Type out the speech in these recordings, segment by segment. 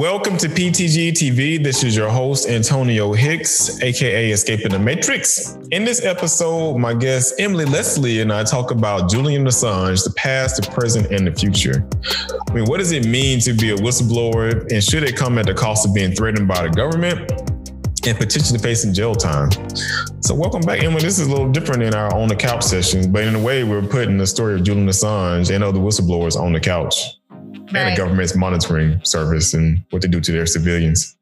Welcome to PTG TV. This is your host, Antonio Hicks, aka Escaping the Matrix. In this episode, my guest Emily Leslie and I talk about Julian Assange, the past, the present, and the future. I mean, what does it mean to be a whistleblower, and should it come at the cost of being threatened by the government? and potentially facing jail time. So, welcome back, Emily. This is a little different in our on the couch sessions, but in a way, we're putting the story of Julian Assange and other whistleblowers on the couch right. and the government's monitoring service and what they do to their civilians.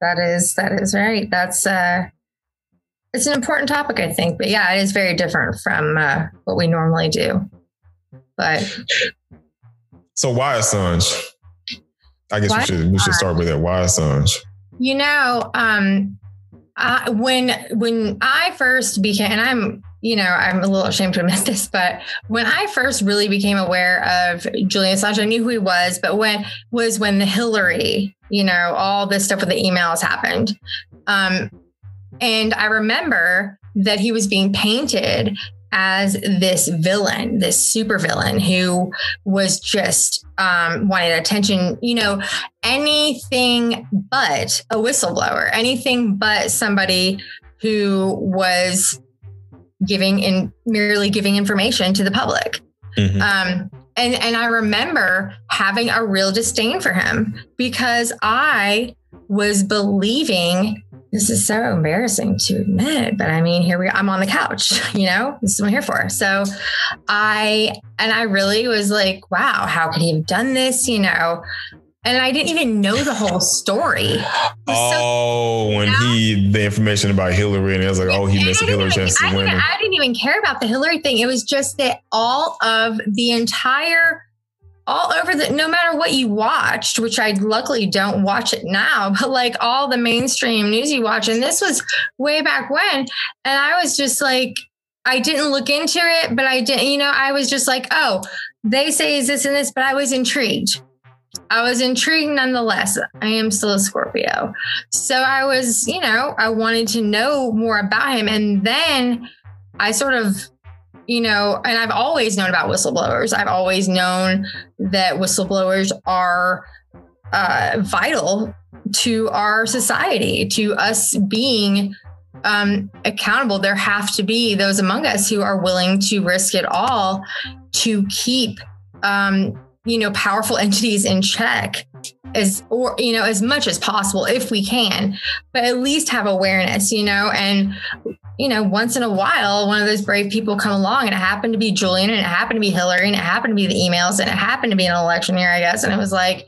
That is that is right. That's uh, it's an important topic, I think. But yeah, it is very different from uh, what we normally do. But so, why Assange? I guess why we should we should start with that. Why Assange? You know, um, I, when when I first became, and I'm you know, I'm a little ashamed to admit this, but when I first really became aware of Julian Assange, I knew who he was, but when was when the Hillary, you know, all this stuff with the emails happened. Um, and I remember that he was being painted as this villain, this super villain who was just um, wanted attention, you know, anything but a whistleblower, anything but somebody who was giving in merely giving information to the public. Mm-hmm. Um, and and I remember having a real disdain for him because I was believing this is so embarrassing to admit, but I mean, here we I'm on the couch, you know, this is what I'm here for. So I, and I really was like, wow, how could he have done this? You know, and I didn't even know the whole story. Oh, so, when know? he the information about Hillary, and it was like, oh, he missed a Hillary chance to win. I didn't even care about the Hillary thing. It was just that all of the entire all over the no matter what you watched which i luckily don't watch it now but like all the mainstream news you watch and this was way back when and i was just like i didn't look into it but i didn't you know i was just like oh they say is this and this but i was intrigued i was intrigued nonetheless i am still a scorpio so i was you know i wanted to know more about him and then i sort of you know, and I've always known about whistleblowers. I've always known that whistleblowers are uh, vital to our society, to us being um, accountable. There have to be those among us who are willing to risk it all to keep, um, you know, powerful entities in check as or you know as much as possible if we can but at least have awareness you know and you know, once in a while, one of those brave people come along and it happened to be Julian and it happened to be Hillary and it happened to be the emails and it happened to be an election year, I guess. And it was like,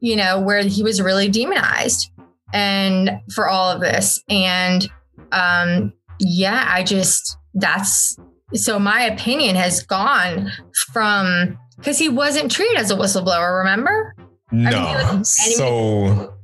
you know, where he was really demonized and for all of this. And um, yeah, I just, that's so my opinion has gone from because he wasn't treated as a whistleblower, remember? No. I mean, so,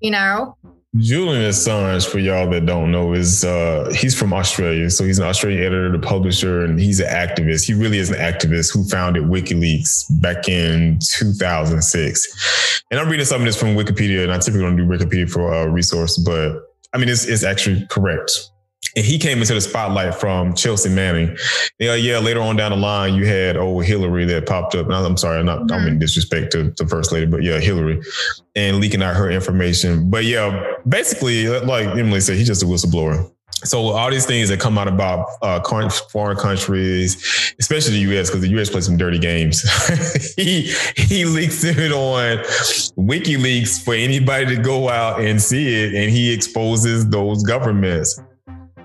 you know? Julian Assange, for y'all that don't know, is uh, he's from Australia. So he's an Australian editor, the publisher, and he's an activist. He really is an activist who founded WikiLeaks back in 2006. And I'm reading some of this from Wikipedia, and I typically don't do Wikipedia for a resource, but I mean, it's, it's actually correct and he came into the spotlight from Chelsea Manning. Yeah, yeah. Later on down the line, you had old Hillary that popped up. And I'm sorry, I'm not mm-hmm. I'm in disrespect to the first lady, but yeah, Hillary, and leaking out her information. But yeah, basically, like Emily said, he's just a whistleblower. So all these things that come out about uh, foreign countries, especially the U.S., because the U.S. plays some dirty games. he he leaks it on WikiLeaks for anybody to go out and see it, and he exposes those governments.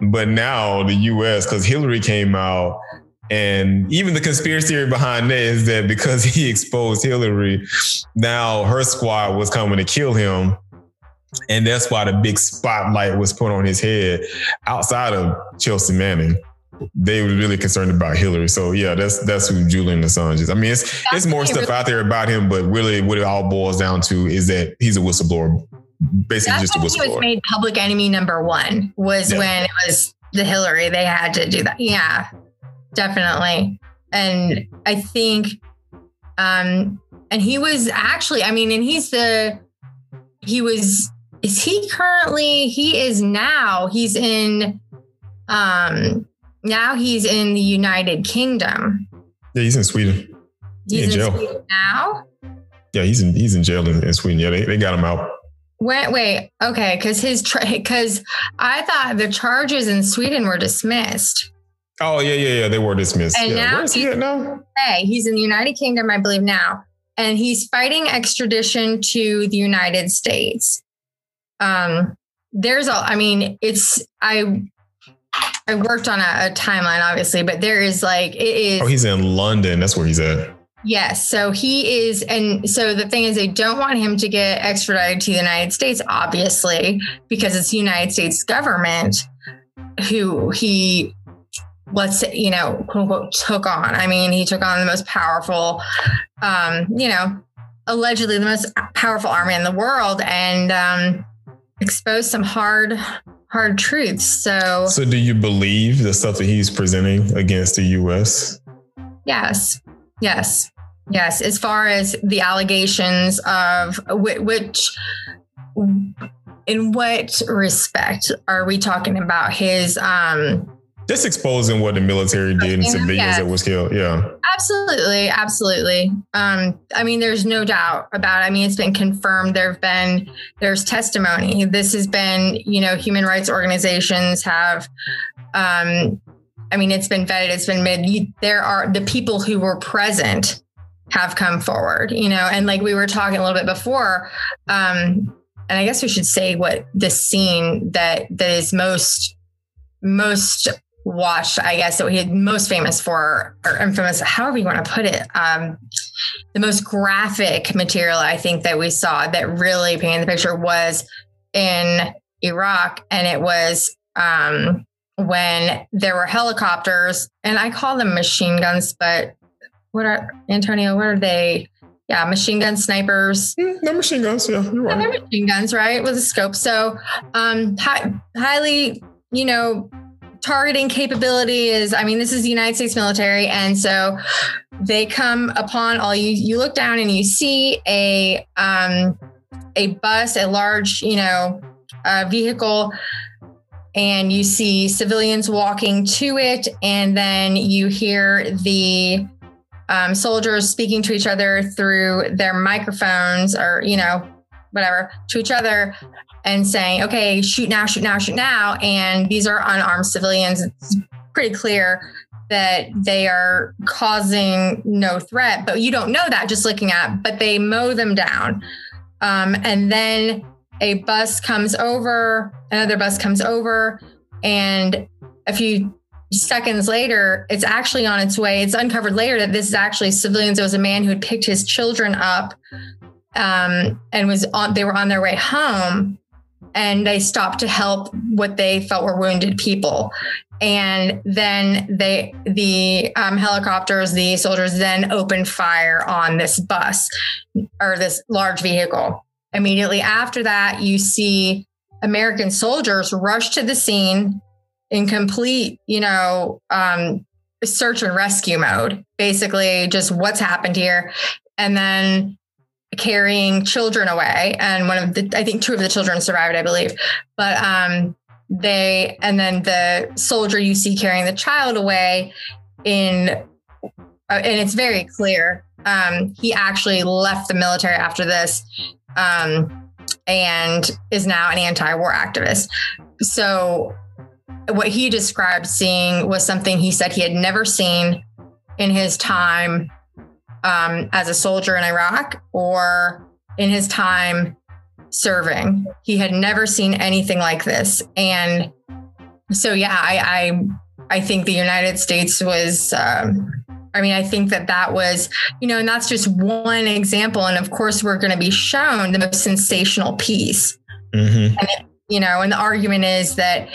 But now the US, because Hillary came out, and even the conspiracy theory behind that is that because he exposed Hillary, now her squad was coming to kill him. And that's why the big spotlight was put on his head outside of Chelsea Manning. They were really concerned about Hillary. So yeah, that's that's who Julian Assange is. I mean, it's that's it's more stuff really- out there about him, but really what it all boils down to is that he's a whistleblower basically That's just a whistleblower. He was made public enemy number one was yeah. when it was the Hillary. They had to do that. Yeah, definitely. And I think, um, and he was actually, I mean, and he's the, he was, is he currently, he is now, he's in, um, now he's in the United Kingdom. Yeah, he's in Sweden. He's, he's in, in jail. Sweden now. Yeah, he's in he's in jail in, in Sweden. Yeah, they, they got him out. Wait, wait, okay, because his because I thought the charges in Sweden were dismissed. Oh yeah, yeah, yeah. They were dismissed. And yeah. now Where is he at now? Hey, he's in the United Kingdom, I believe now, and he's fighting extradition to the United States. Um, there's a, I mean, it's I, I worked on a, a timeline, obviously, but there is like it is. Oh, he's in London. That's where he's at. Yes. So he is, and so the thing is, they don't want him to get extradited to the United States, obviously, because it's the United States government who he, let's say, you know, quote unquote, took on. I mean, he took on the most powerful, um, you know, allegedly the most powerful army in the world and um, exposed some hard, hard truths. So, So, do you believe the stuff that he's presenting against the U.S.? Yes, yes, yes. As far as the allegations of whi- which, in what respect are we talking about? His, um, Just exposing what the military did and Yeah. civilians that was killed. Yeah. absolutely, absolutely. Um, I mean, there's no doubt about. It. I mean, it's been confirmed. There've been there's testimony. This has been, you know, human rights organizations have. Um, I mean, it's been vetted. It's been made. You, there are the people who were present have come forward, you know, and like we were talking a little bit before, um, and I guess we should say what the scene that that is most most watched, I guess, that we had most famous for or infamous, however you want to put it. Um, the most graphic material I think that we saw that really painted the picture was in Iraq, and it was um, when there were helicopters, and I call them machine guns, but what are Antonio? What are they? Yeah, machine gun snipers. Mm, No machine guns. Yeah, you're Yeah, right. they're machine guns, right? With a scope. So, um, hi, highly, you know, targeting capability is, I mean, this is the United States military. And so they come upon all you, you look down and you see a, um, a bus, a large, you know, uh, vehicle, and you see civilians walking to it. And then you hear the, um, soldiers speaking to each other through their microphones or, you know, whatever to each other and saying, okay, shoot now, shoot now, shoot now. And these are unarmed civilians. It's pretty clear that they are causing no threat, but you don't know that just looking at, but they mow them down. Um, and then a bus comes over, another bus comes over, and a few seconds later, it's actually on its way. It's uncovered later that this is actually civilians. It was a man who had picked his children up um, and was on. They were on their way home, and they stopped to help what they felt were wounded people. And then they, the um, helicopters, the soldiers, then opened fire on this bus or this large vehicle. Immediately after that, you see American soldiers rush to the scene in complete, you know, um, search and rescue mode. Basically, just what's happened here, and then carrying children away. And one of the, I think two of the children survived, I believe, but um, they, and then the soldier you see carrying the child away in, uh, and it's very clear. Um, he actually left the military after this. Um, and is now an anti-war activist. So what he described seeing was something he said he had never seen in his time um, as a soldier in Iraq or in his time serving. He had never seen anything like this, and so yeah, I I, I think the United States was. Um, I mean, I think that that was, you know, and that's just one example. And of course, we're going to be shown the most sensational piece Mm-hmm. you know, and the argument is that,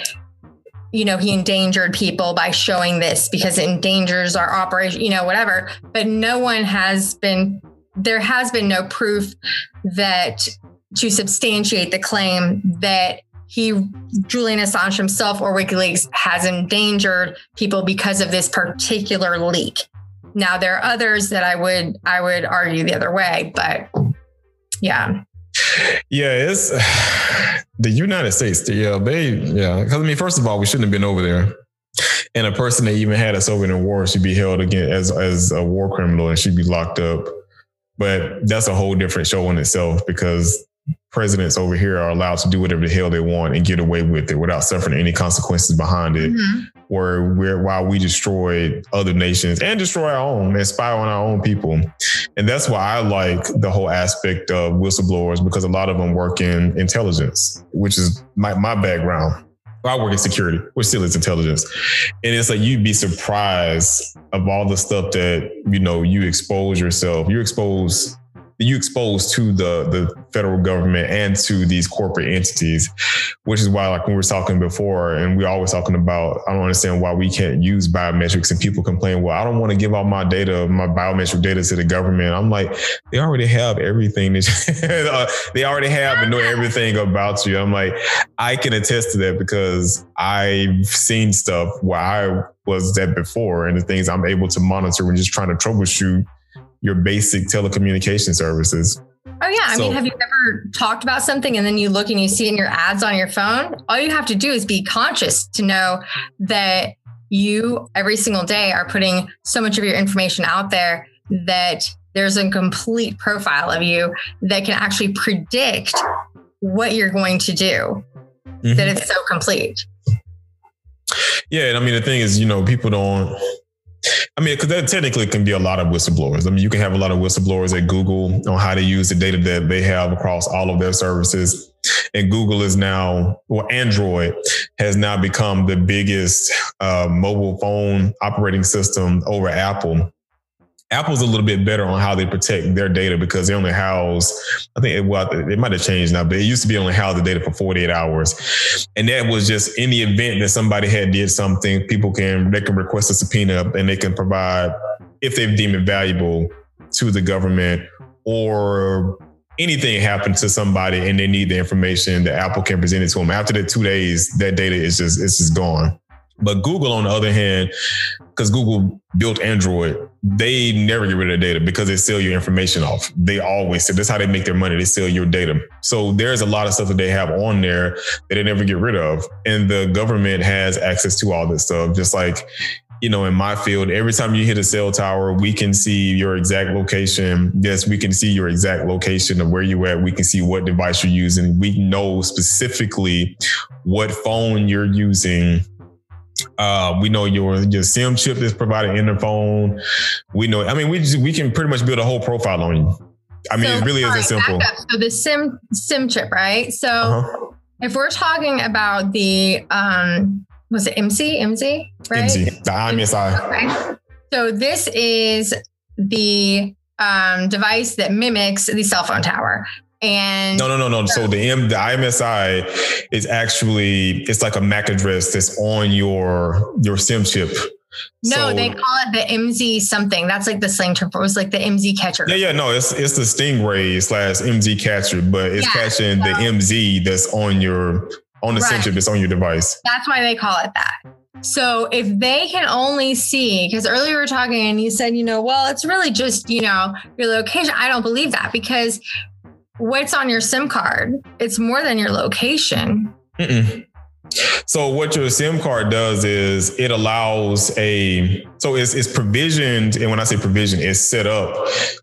you know, he endangered people by showing this because it endangers our operation, you know, whatever. But no one has been, there has been no proof that to substantiate the claim that he, Julian Assange himself or WikiLeaks has endangered people because of this particular leak. Now there are others that I would I would argue the other way, but yeah. Yeah, it's the United States. Yeah, they, yeah. Because I mean, first of all, we shouldn't have been over there. And a person that even had us over in a war should be held again as as a war criminal and should be locked up. But that's a whole different show in itself because presidents over here are allowed to do whatever the hell they want and get away with it without suffering any consequences behind it. Mm-hmm. Where we're while we destroy other nations and destroy our own and spy on our own people. And that's why I like the whole aspect of whistleblowers because a lot of them work in intelligence, which is my, my background. I work in security, which still is intelligence. And it's like you'd be surprised of all the stuff that, you know, you expose yourself. You expose you expose to the the federal government and to these corporate entities, which is why, like we were talking before, and we're always talking about, I don't understand why we can't use biometrics, and people complain, well, I don't want to give all my data, my biometric data to the government. I'm like, they already have everything that uh, they already have and know everything about you. I'm like, I can attest to that because I've seen stuff where I was that before, and the things I'm able to monitor when just trying to troubleshoot your basic telecommunication services. Oh yeah, I so, mean, have you ever talked about something and then you look and you see it in your ads on your phone? All you have to do is be conscious to know that you every single day are putting so much of your information out there that there's a complete profile of you that can actually predict what you're going to do. Mm-hmm. That it's so complete. Yeah, and I mean the thing is, you know, people don't I mean, because that technically can be a lot of whistleblowers. I mean, you can have a lot of whistleblowers at Google on how to use the data that they have across all of their services. And Google is now, or Android has now become the biggest uh, mobile phone operating system over Apple. Apple's a little bit better on how they protect their data because they only house, I think it, well, it might have changed now, but it used to be only house the data for 48 hours. And that was just in the event that somebody had did something, people can, they can request a subpoena and they can provide, if they deem it valuable to the government or anything happened to somebody and they need the information, the Apple can present it to them. After the two days, that data is just, it's just gone. But Google, on the other hand, because Google built Android, they never get rid of data because they sell your information off. They always sell. That's how they make their money. They sell your data. So there's a lot of stuff that they have on there that they never get rid of. And the government has access to all this stuff. Just like, you know, in my field, every time you hit a cell tower, we can see your exact location. Yes, we can see your exact location of where you're at. We can see what device you're using. We know specifically what phone you're using uh, we know your your SIM chip is provided in the phone. We know. I mean, we just, we can pretty much build a whole profile on you. I mean, so, it really isn't simple. So the SIM SIM chip, right? So uh-huh. if we're talking about the um, was it MC MC right? MC the IMSI. Okay. So this is the um, device that mimics the cell phone tower. And no, no, no, no. So the M, the IMSI is actually it's like a MAC address that's on your your SIM chip. No, so, they call it the IMSI something. That's like the slang term for it was like the IMSI catcher. Yeah, yeah, no, it's it's the Stingray slash IMSI catcher, but it's yeah, catching so, the IMSI that's on your on the right. SIM chip that's on your device. That's why they call it that. So if they can only see, because earlier we were talking and you said, you know, well, it's really just, you know, your location. I don't believe that because what's on your SIM card. It's more than your location. Mm-mm. So what your SIM card does is it allows a so it's, it's provisioned, and when I say provision, it's set up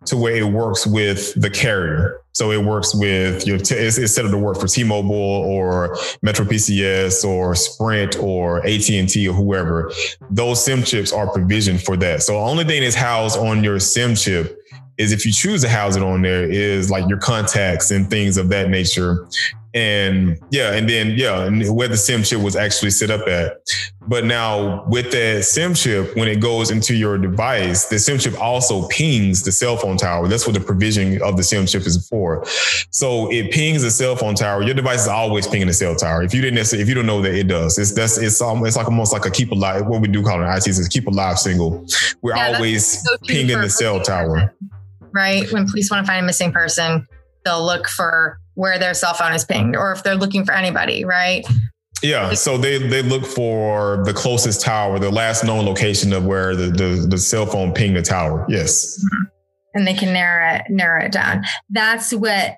to where it works with the carrier. So it works with your t- it's, it's set up to work for T-Mobile or Metro PCS or Sprint or AT and T or whoever. Those SIM chips are provisioned for that. So the only thing that's housed on your SIM chip is if you choose to house it on there is like your contacts and things of that nature. And yeah, and then yeah, and where the SIM chip was actually set up at. But now with that SIM chip, when it goes into your device, the SIM chip also pings the cell phone tower. That's what the provision of the SIM chip is for. So it pings the cell phone tower. Your device is always pinging the cell tower. If you didn't necessarily, if you don't know that it does, it's that's it's um, it's like almost like a keep alive. What we do call it in IT is keep alive signal. We're yeah, always so pinging the cell tower right? When police want to find a missing person, they'll look for where their cell phone is pinged or if they're looking for anybody, right? Yeah, so they they look for the closest tower, the last known location of where the the, the cell phone pinged the tower. Yes, mm-hmm. and they can narrow it narrow it down. That's what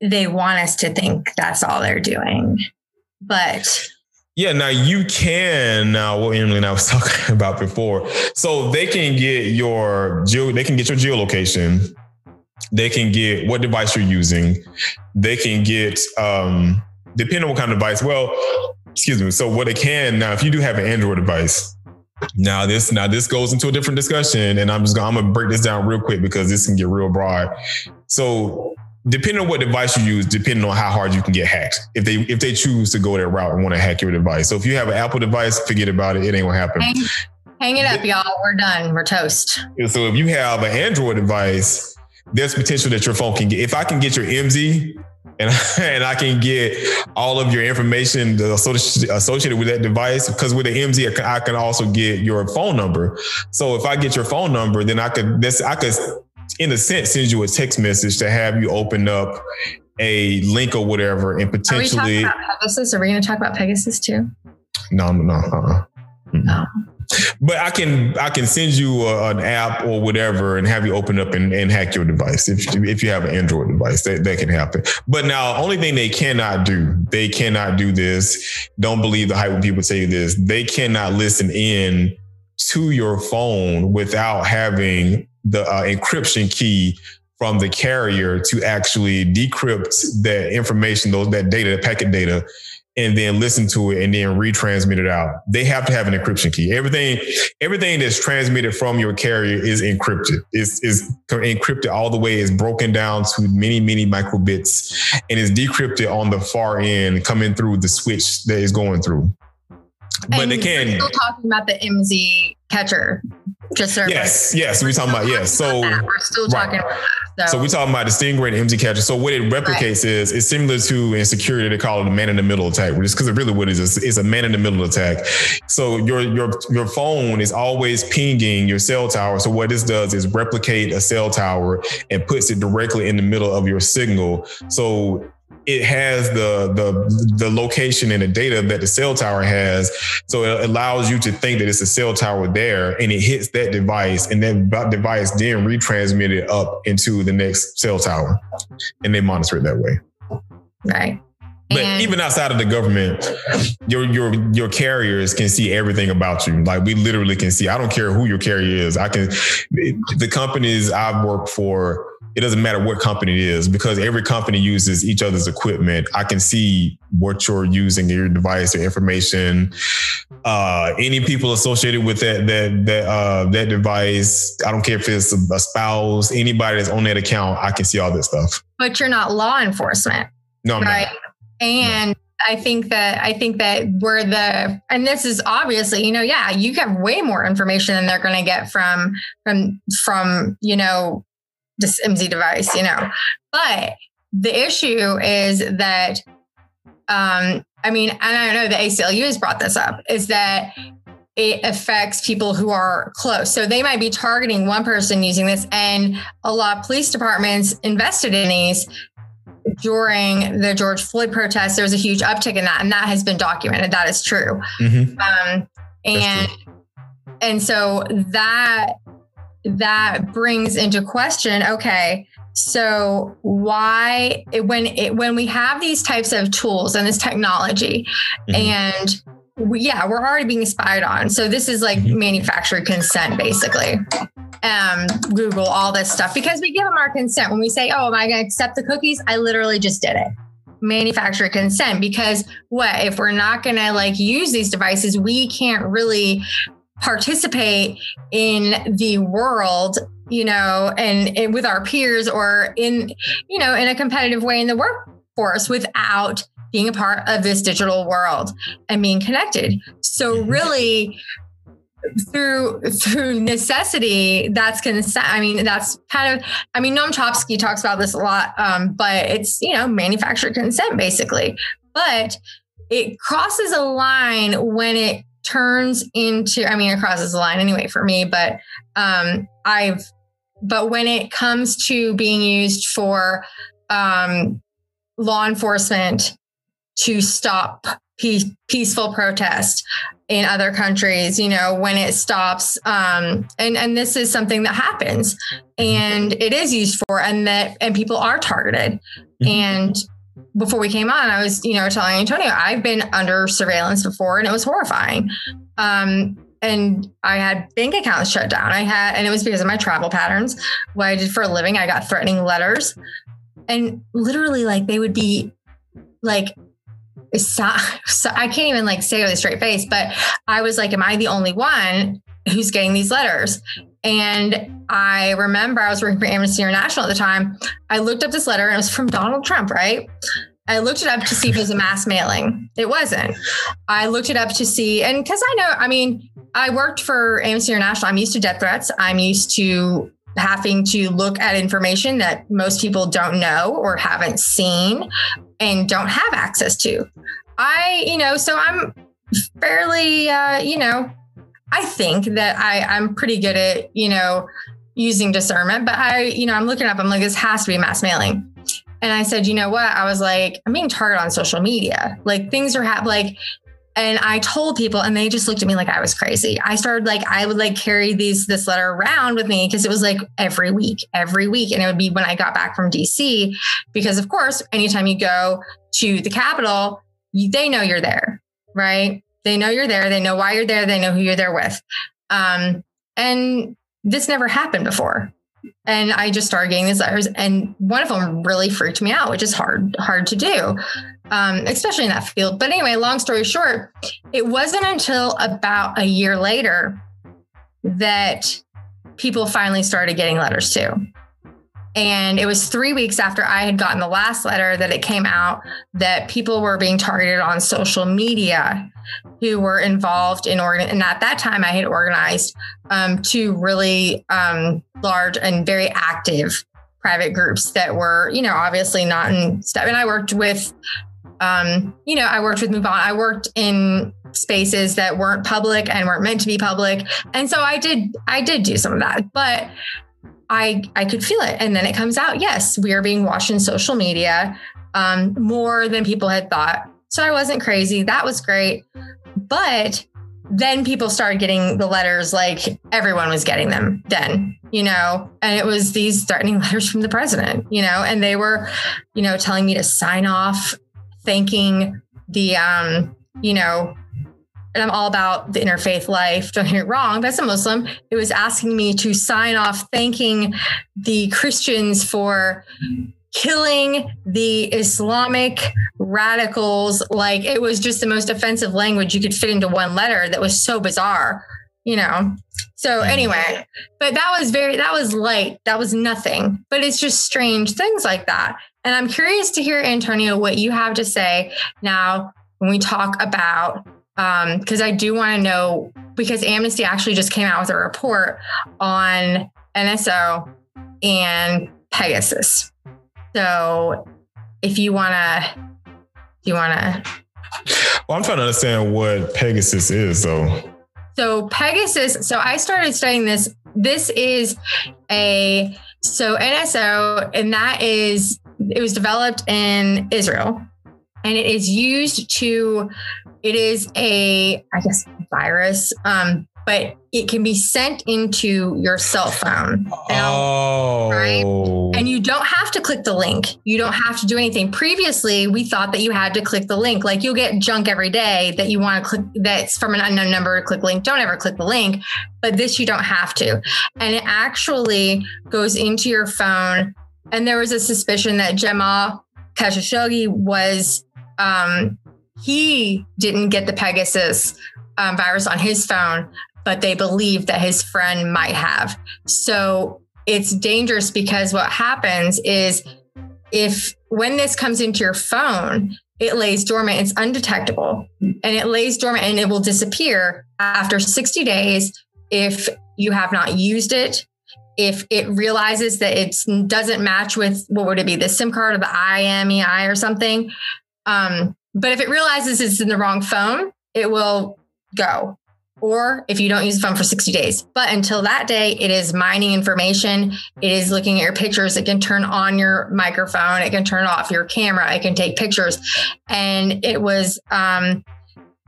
they want us to think. That's all they're doing, but yeah, now you can now what Emily and I was talking about before. So they can get your geo, they can get your geolocation they can get what device you're using. They can get, um, depending on what kind of device. Well, excuse me. So what they can now, if you do have an Android device, now this now this goes into a different discussion, and I'm just gonna, I'm gonna break this down real quick because this can get real broad. So depending on what device you use, depending on how hard you can get hacked. If they if they choose to go that route and want to hack your device. So if you have an Apple device, forget about it. It ain't gonna happen. Hang, hang it up, y'all. We're done. We're toast. So if you have an Android device, there's potential that your phone can get. If I can get your IMSI and, and I can get all of your information associated with that device, because with the IMSI, I can also get your phone number. So if I get your phone number, then I could this I could in a sense send you a text message to have you open up a link or whatever and potentially. Are we talking about Pegasus? Are we going to talk about Pegasus too? No, no, no. Uh-uh. No. But I can I can send you a, an app or whatever and have you open up and, and hack your device if if you have an Android device that, that can happen. But now only thing they cannot do they cannot do this. Don't believe the hype when people say this. They cannot listen in to your phone without having the uh, encryption key from the carrier to actually decrypt that information, those that data, the packet data, and then listen to it and then retransmit it out. They have to have an encryption key. Everything, everything that's transmitted from your carrier is encrypted. Is encrypted all the way. It's broken down to many many microbits and is decrypted on the far end, coming through the switch that is going through. But and they can. Still talking about the IMSI catcher just so yes, yes, we're talking about yes. So we're still talking right. about that. So. so. we're talking about the Stingray and IMSI catcher. So what it replicates right. is it's similar to in security they call it a man in the middle attack, which is because it really what it is. It's a man in the middle attack. So your your your phone is always pinging your cell tower. So what this does is replicate a cell tower and puts it directly in the middle of your signal. So it has the the the location and the data that the cell tower has. So it allows you to think that it's a cell tower there, and it hits that device, and that device then retransmit it up into the next cell tower, and they monitor it that way. Right. But and even outside of the government, your your your carriers can see everything about you. Like we literally can see. I don't care who your carrier is. I can. The companies I've worked for it doesn't matter what company it is because every company uses each other's equipment. I can see what you're using your device, your information, uh, any people associated with that that that uh, that device. I don't care if it's a, spouse, anybody that's on that account. I can see all this stuff. But you're not law enforcement, no, I'm right? Not. And. No. I think that I think that we're the and this is obviously you know yeah you have way more information than they're going to get from from from you know this IMSI device, you know. But the issue is that, um, I mean, and I know the ACLU has brought this up, is that it affects people who are close. So they might be targeting one person using this, and a lot of police departments invested in these during the George Floyd protests. There was a huge uptick in that, and that has been documented. That is true. Mm-hmm. Um, and true. and so that that brings into question okay so why when it, when we have these types of tools and this technology mm-hmm. and we, yeah we're already being spied on. So this is like mm-hmm. manufacturer consent basically. Um google all this stuff because we give them our consent. When we say oh am i going to accept the cookies? I literally just did it. Manufacturer consent because what if we're not going to like use these devices we can't really participate in the world you know and, and, with our peers or in you know in a competitive way in the workforce without being a part of this digital world and being connected so mm-hmm. really through through necessity that's consent i mean that's kind of i mean noam chomsky talks about this a lot um, but it's you know manufactured consent basically but it crosses a line when it turns into i mean it crosses the line anyway for me but um i've but when it comes to being used for um law enforcement to stop pe- peaceful protest in other countries you know when it stops um and and this is something that happens and it is used for and that and people are targeted mm-hmm. and before we came on, I was, you know, telling Antonio, I've been under surveillance before and it was horrifying. Um, and I had bank accounts shut down. I had, and it was because of my travel patterns. What I did for a living, I got threatening letters, and literally, like they would be like so, so I can't even like say it with a straight face, but I was like, am I the only one who's getting these letters? And I remember I was working for Amnesty International at the time. I looked up this letter and it was from Donald Trump, right? I looked it up to see if it was a mass mailing. It wasn't. I looked it up to see, and because I know, I mean, I worked for Amnesty International. I'm used to death threats. I'm used to having to look at information that most people don't know or haven't seen and don't have access to. I, you know, so I'm fairly, uh, you know, I think that I, I'm pretty good at, you know, using discernment, but I, you know, I'm looking up, I'm like, this has to be mass mailing. And I said, you know what? I was like, I'm being targeted on social media. Like things are happening. Like, and I told people, and they just looked at me like I was crazy. I started like I would like carry these this letter around with me because it was like every week, every week, and it would be when I got back from DC, because of course, anytime you go to the Capitol, you, they know you're there, right? They know you're there. They know why you're there. They know who you're there with. Um, and this never happened before. And I just started getting these letters, and one of them really freaked me out, which is hard hard to do, um, especially in that field. But anyway, long story short, it wasn't until about a year later that people finally started getting letters too. And it was three weeks after I had gotten the last letter that it came out that people were being targeted on social media who were involved in organ. And at that time, I had organized um, two really um, large and very active private groups that were, you know, obviously not in step. And I worked with, um, you know, I worked with MoveOn. I worked in spaces that weren't public and weren't meant to be public. And so I did, I did do some of that, but I I could feel it. And then it comes out, yes, we are being watched in social media um, more than people had thought. So I wasn't crazy. That was great. But then people started getting the letters like everyone was getting them then, you know, and it was these threatening letters from the president, you know, and they were, you know, telling me to sign off, thanking the um, you know, and I'm all about the interfaith life. Don't get it wrong. but as a Muslim. It was asking me to sign off thanking the Christians for killing the Islamic radicals. Like it was just the most offensive language you could fit into one letter that was so bizarre, you know? So mm-hmm. anyway, but that was very, that was light. That was nothing, but it's just strange things like that. And I'm curious to hear, Antonio, what you have to say now when we talk about because um, I do want to know because Amnesty actually just came out with a report on NSO and Pegasus. So if you want to, you want to. Well, I'm trying to understand what Pegasus is, though. So Pegasus. So I started studying this. This is a so NSO, and that is it was developed in Israel, and it is used to it is a, I guess, virus, um, but it can be sent into your cell phone. oh. Right? And you don't have to click the link. You don't have to do anything. Previously, we thought that you had to click the link. Like you'll get junk every day that you want to click that's from an unknown number to click link. Don't ever click the link. But this you don't have to. And it actually goes into your phone. And there was a suspicion that Jamal Khashoggi was um, he didn't get the Pegasus um, virus on his phone, but they believe that his friend might have. So it's dangerous because what happens is if when this comes into your phone, it lays dormant, it's undetectable, and it lays dormant and it will disappear after 60 days if you have not used it. If it realizes that it doesn't match with what would it be, the SIM card or the IMEI or something, um, but if it realizes it's in the wrong phone, it will go. Or if you don't use the phone for 60 days. But until that day, it is mining information. It is looking at your pictures. It can turn on your microphone. It can turn off your camera. It can take pictures. And it was, um,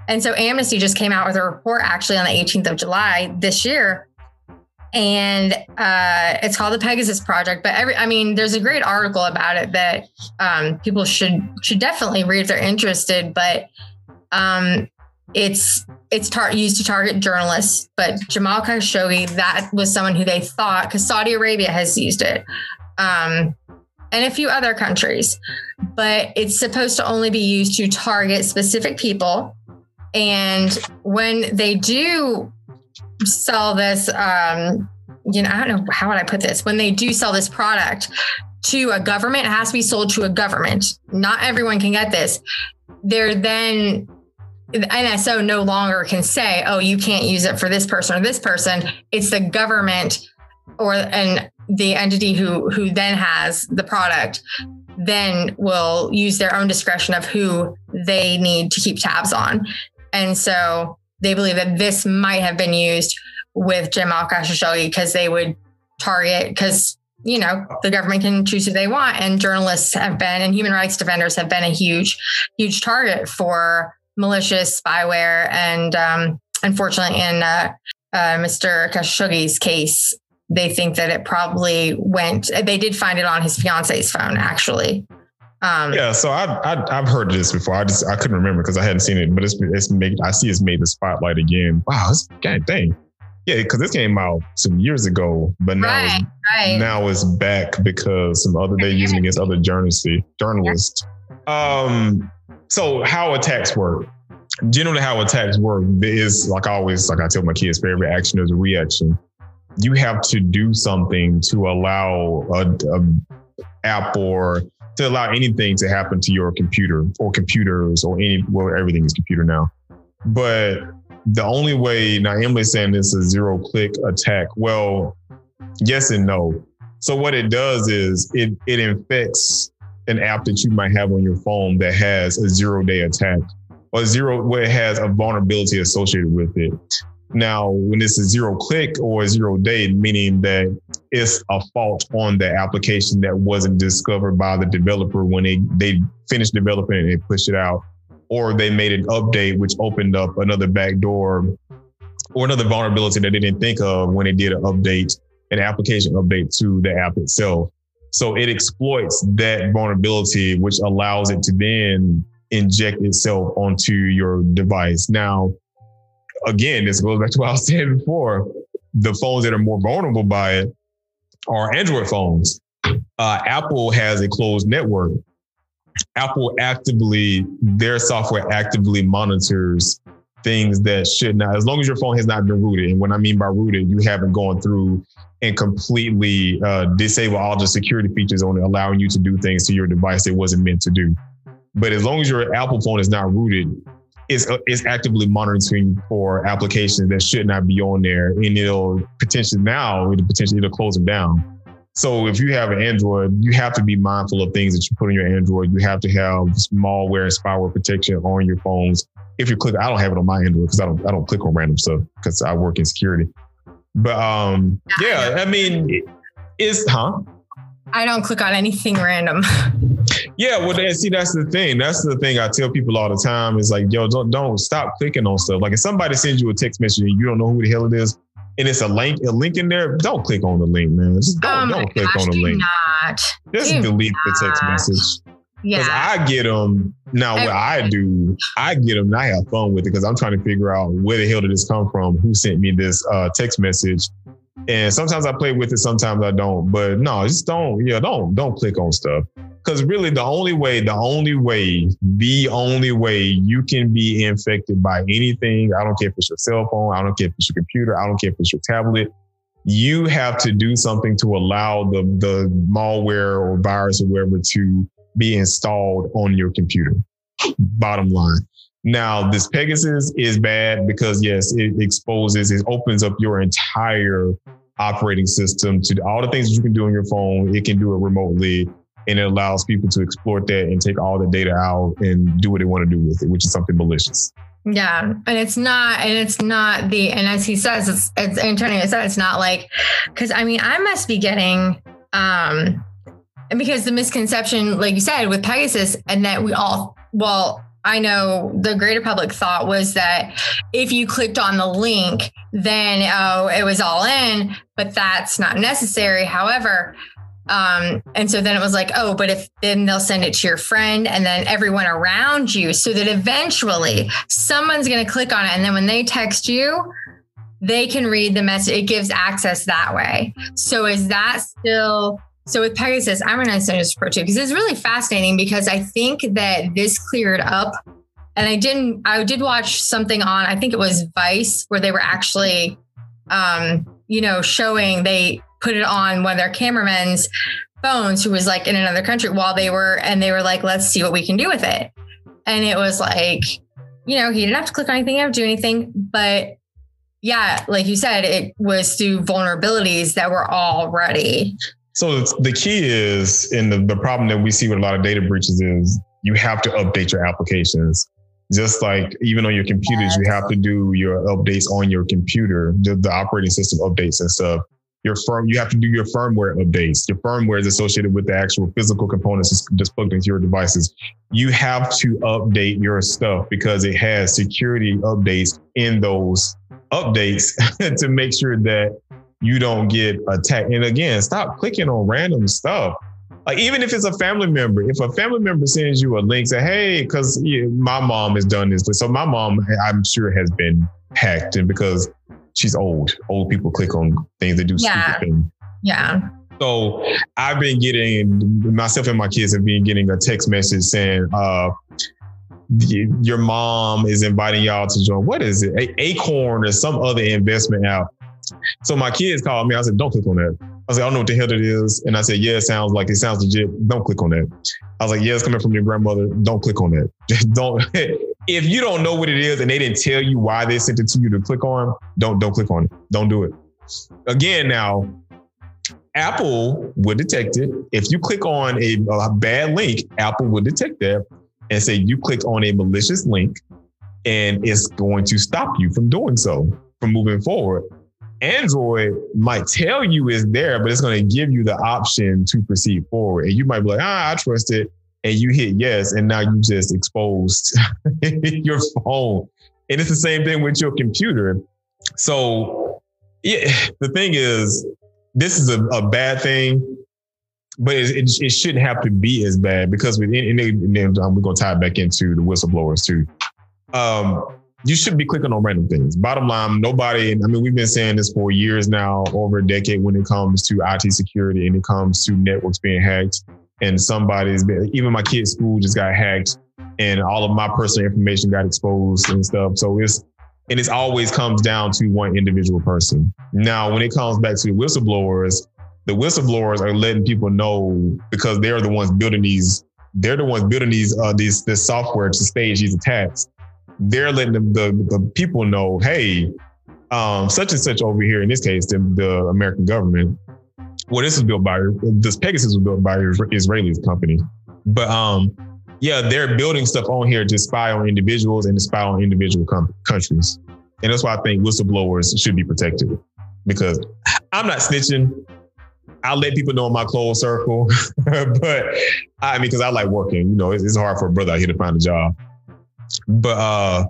and so Amnesty just came out with a report actually on the 18th of July this year and uh, it's called the Pegasus Project. But every, I mean, there's a great article about it that um, people should should definitely read if they're interested. But um, it's it's tar- used to target journalists, but Jamal Khashoggi, that was someone who they thought, because Saudi Arabia has used it, um, and a few other countries, but it's supposed to only be used to target specific people. And when they do sell this, um, you know, I don't know how would I put this. When they do sell this product to a government, it has to be sold to a government. Not everyone can get this. They're then NSO no longer can say, "Oh, you can't use it for this person or this person." It's the government or and the entity who who then has the product then will use their own discretion of who they need to keep tabs on. And so they believe that this might have been used with Jamal Khashoggi because they would target because you know the government can choose who they want and journalists have been and human rights defenders have been a huge huge target for malicious spyware. And um, unfortunately, in uh, uh, Mr. Khashoggi's case, they think that it probably went. They did find it on his fiance's phone, actually. Um, yeah, so I, I have heard this before. I just I couldn't remember because I hadn't seen it, but it's it's made. I see it's made the spotlight again. Wow, this god dang. Thing. Yeah, because this came out some years ago, but now right, it's, right. now it's back because some other they're using against other journalists. Journalists. Um, so how attacks work? Generally, how attacks work is like always, like I tell my kids, for every action there's a reaction. You have to do something to allow a, a app or to allow anything to happen to your computer or computers or any well everything is computer now. But the only way now Emily's saying this is zero click attack. Well, yes and no. So what it does is it it infects an app that you might have on your phone that has a zero day attack or zero where it has a vulnerability associated with it. Now, when it's a zero click or a zero day, meaning that it's a fault on the application that wasn't discovered by the developer when they, they finished developing it and pushed it out, or they made an update which opened up another backdoor or another vulnerability that they didn't think of when they did an update, an application update to the app itself. So it exploits that vulnerability, which allows it to then inject itself onto your device. Now, again, this goes back to what I was saying before. The phones that are more vulnerable by it are Android phones. Uh, Apple has a closed network. Apple actively, their software actively monitors things that should not, as long as your phone has not been rooted. And what I mean by rooted, you haven't gone through and completely uh, disable all the security features on it, allowing you to do things to your device that wasn't meant to do. But as long as your Apple phone is not rooted, it's, uh, it's actively monitoring for applications that should not be on there, and it'll potentially now it'll potentially it'll close them down. So if you have an Android, you have to be mindful of things that you put on your Android. You have to have malware and spyware protection on your phones. If you click, I don't have it on my Android because I don't I don't click on random stuff because I work in security. But um, yeah, I mean, it's huh? I don't click on anything random. yeah, well, see, that's the thing. That's the thing I tell people all the time is like, yo, don't don't stop clicking on stuff. Like if somebody sends you a text message and you don't know who the hell it is, and it's a link, a link in there, don't click on the link, man. Just don't, oh don't click gosh, on the link. Not. Just do delete not. the text message. Yeah. Because. I get them now. What I do, I get them. And I have fun with it because I'm trying to figure out where the hell did this come from? Who sent me this uh, text message? And sometimes I play with it, sometimes I don't. But no, just don't. Yeah, don't don't click on stuff. Because really, the only way, the only way, the only way you can be infected by anything, I don't care if it's your cell phone, I don't care if it's your computer, I don't care if it's your tablet, you have to do something to allow the the malware or virus or whatever to be installed on your computer. Bottom line. Now, this Pegasus is bad because yes, it exposes, it opens up your entire operating system to all the things that you can do on your phone. It can do it remotely and it allows people to exploit that and take all the data out and do what they want to do with it, which is something malicious. Yeah, and it's not, and it's not the, and as he says, it's, it's Antonio said, it's not like, because I mean, I must be getting, um, and because the misconception, like you said, with Pegasus, and that we all, well, I know the greater public thought was that if you clicked on the link, then oh, it was all in, but that's not necessary. However, Um, and so then it was like, oh, but if then they'll send it to your friend and then everyone around you, so that eventually someone's going to click on it. And then when they text you, they can read the message. It gives access that way. So is that still so with Pegasus, I'm going to send this Pro too because it's really fascinating because I think that this cleared up. And I didn't, I did watch something on, I think it was Vice, where they were actually, um, you know, showing they put it on one of their cameramen's phones who was like in another country while they were, and they were like, let's see what we can do with it. And it was like, you know, he didn't have to click on anything, have to do anything, but yeah, like you said, it was through vulnerabilities that were already. So the key is, and the, the problem that we see with a lot of data breaches is you have to update your applications. Just like even on your computers, you have to do your updates on your computer, the, the operating system updates and stuff. Your firm you have to do your firmware updates. Your firmware is associated with the actual physical components that's plugged into your devices. You have to update your stuff because it has security updates in those updates to make sure that you don't get attacked and again stop clicking on random stuff like even if it's a family member if a family member sends you a link say hey because my mom has done this so my mom i'm sure has been hacked and because she's old. Old people click on things that do yeah. stupid things. Yeah. So I've been getting myself and my kids have been getting a text message saying, uh, your mom is inviting y'all to join. What is it? A- Acorn or some other investment app. So my kids called me. I said, don't click on that. I said, I don't know what the hell it is. And I said, yeah, it sounds like it sounds legit. Don't click on that. I was like, yeah, it's coming from your grandmother. Don't click on that. don't if you don't know what it is and they didn't tell you why they sent it to you to click on, don't don't click on it. Don't do it. Again, now Apple would detect it. If you click on a, a bad link, Apple would detect that and say you clicked on a malicious link and it's going to stop you from doing so, from moving forward. Android might tell you it's there, but it's going to give you the option to proceed forward. And you might be like, ah, I trust it and you hit yes, and now you just exposed your phone. And it's the same thing with your computer. So, yeah, the thing is, this is a, a bad thing, but it, it, it, shouldn't have to be as bad because we, and, and then um, we're going to tie it back into the whistleblowers too. Um, you should be clicking on random things. Bottom line, nobody, I mean, we've been saying this for years now, over a decade when it comes to IT security and it comes to networks being hacked and somebody's been, even my kid's school just got hacked and all of my personal information got exposed and stuff. So it's, and it always comes down to one individual person. Now, when it comes back to whistleblowers, the whistleblowers are letting people know because they're the ones building these, they're the ones building these, uh, these, this software to stage these attacks. They're letting the, the, the people know, hey, um, such and such over here, in this case, the, the American government, well, this is built by this Pegasus was built by Israeli company, but um, yeah, they're building stuff on here to spy on individuals and to spy on individual com- countries, and that's why I think whistleblowers should be protected because I'm not snitching. I'll let people know in my close circle, but I mean, because I like working. You know, it's, it's hard for a brother out here to find a job, but uh,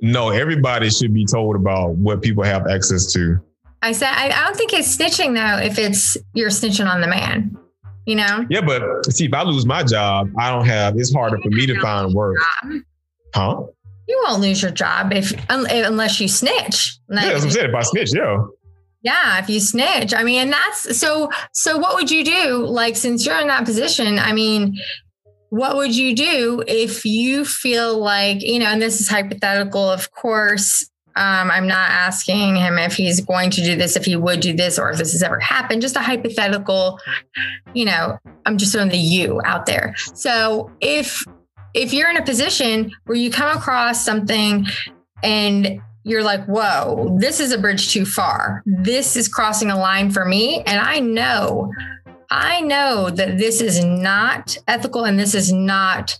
no, everybody should be told about what people have access to I said, I, I don't think it's snitching though, if it's you're snitching on the man, you know? Yeah, but see, if I lose my job, I don't have, it's harder for me to find work. Huh? You won't lose your job if unless you snitch. Like, yeah, that's what I'm saying. If I snitch, yeah. Yeah, if you snitch. I mean, and that's so so what would you do? Like since you're in that position, I mean, what would you do if you feel like, you know, and this is hypothetical, of course, um, I'm not asking him if he's going to do this, if he would do this, or if this has ever happened. Just a hypothetical, you know, I'm just throwing the you out there. So if if you're in a position where you come across something and you're like, whoa, this is a bridge too far. This is crossing a line for me. And I know, I know that this is not ethical and this is not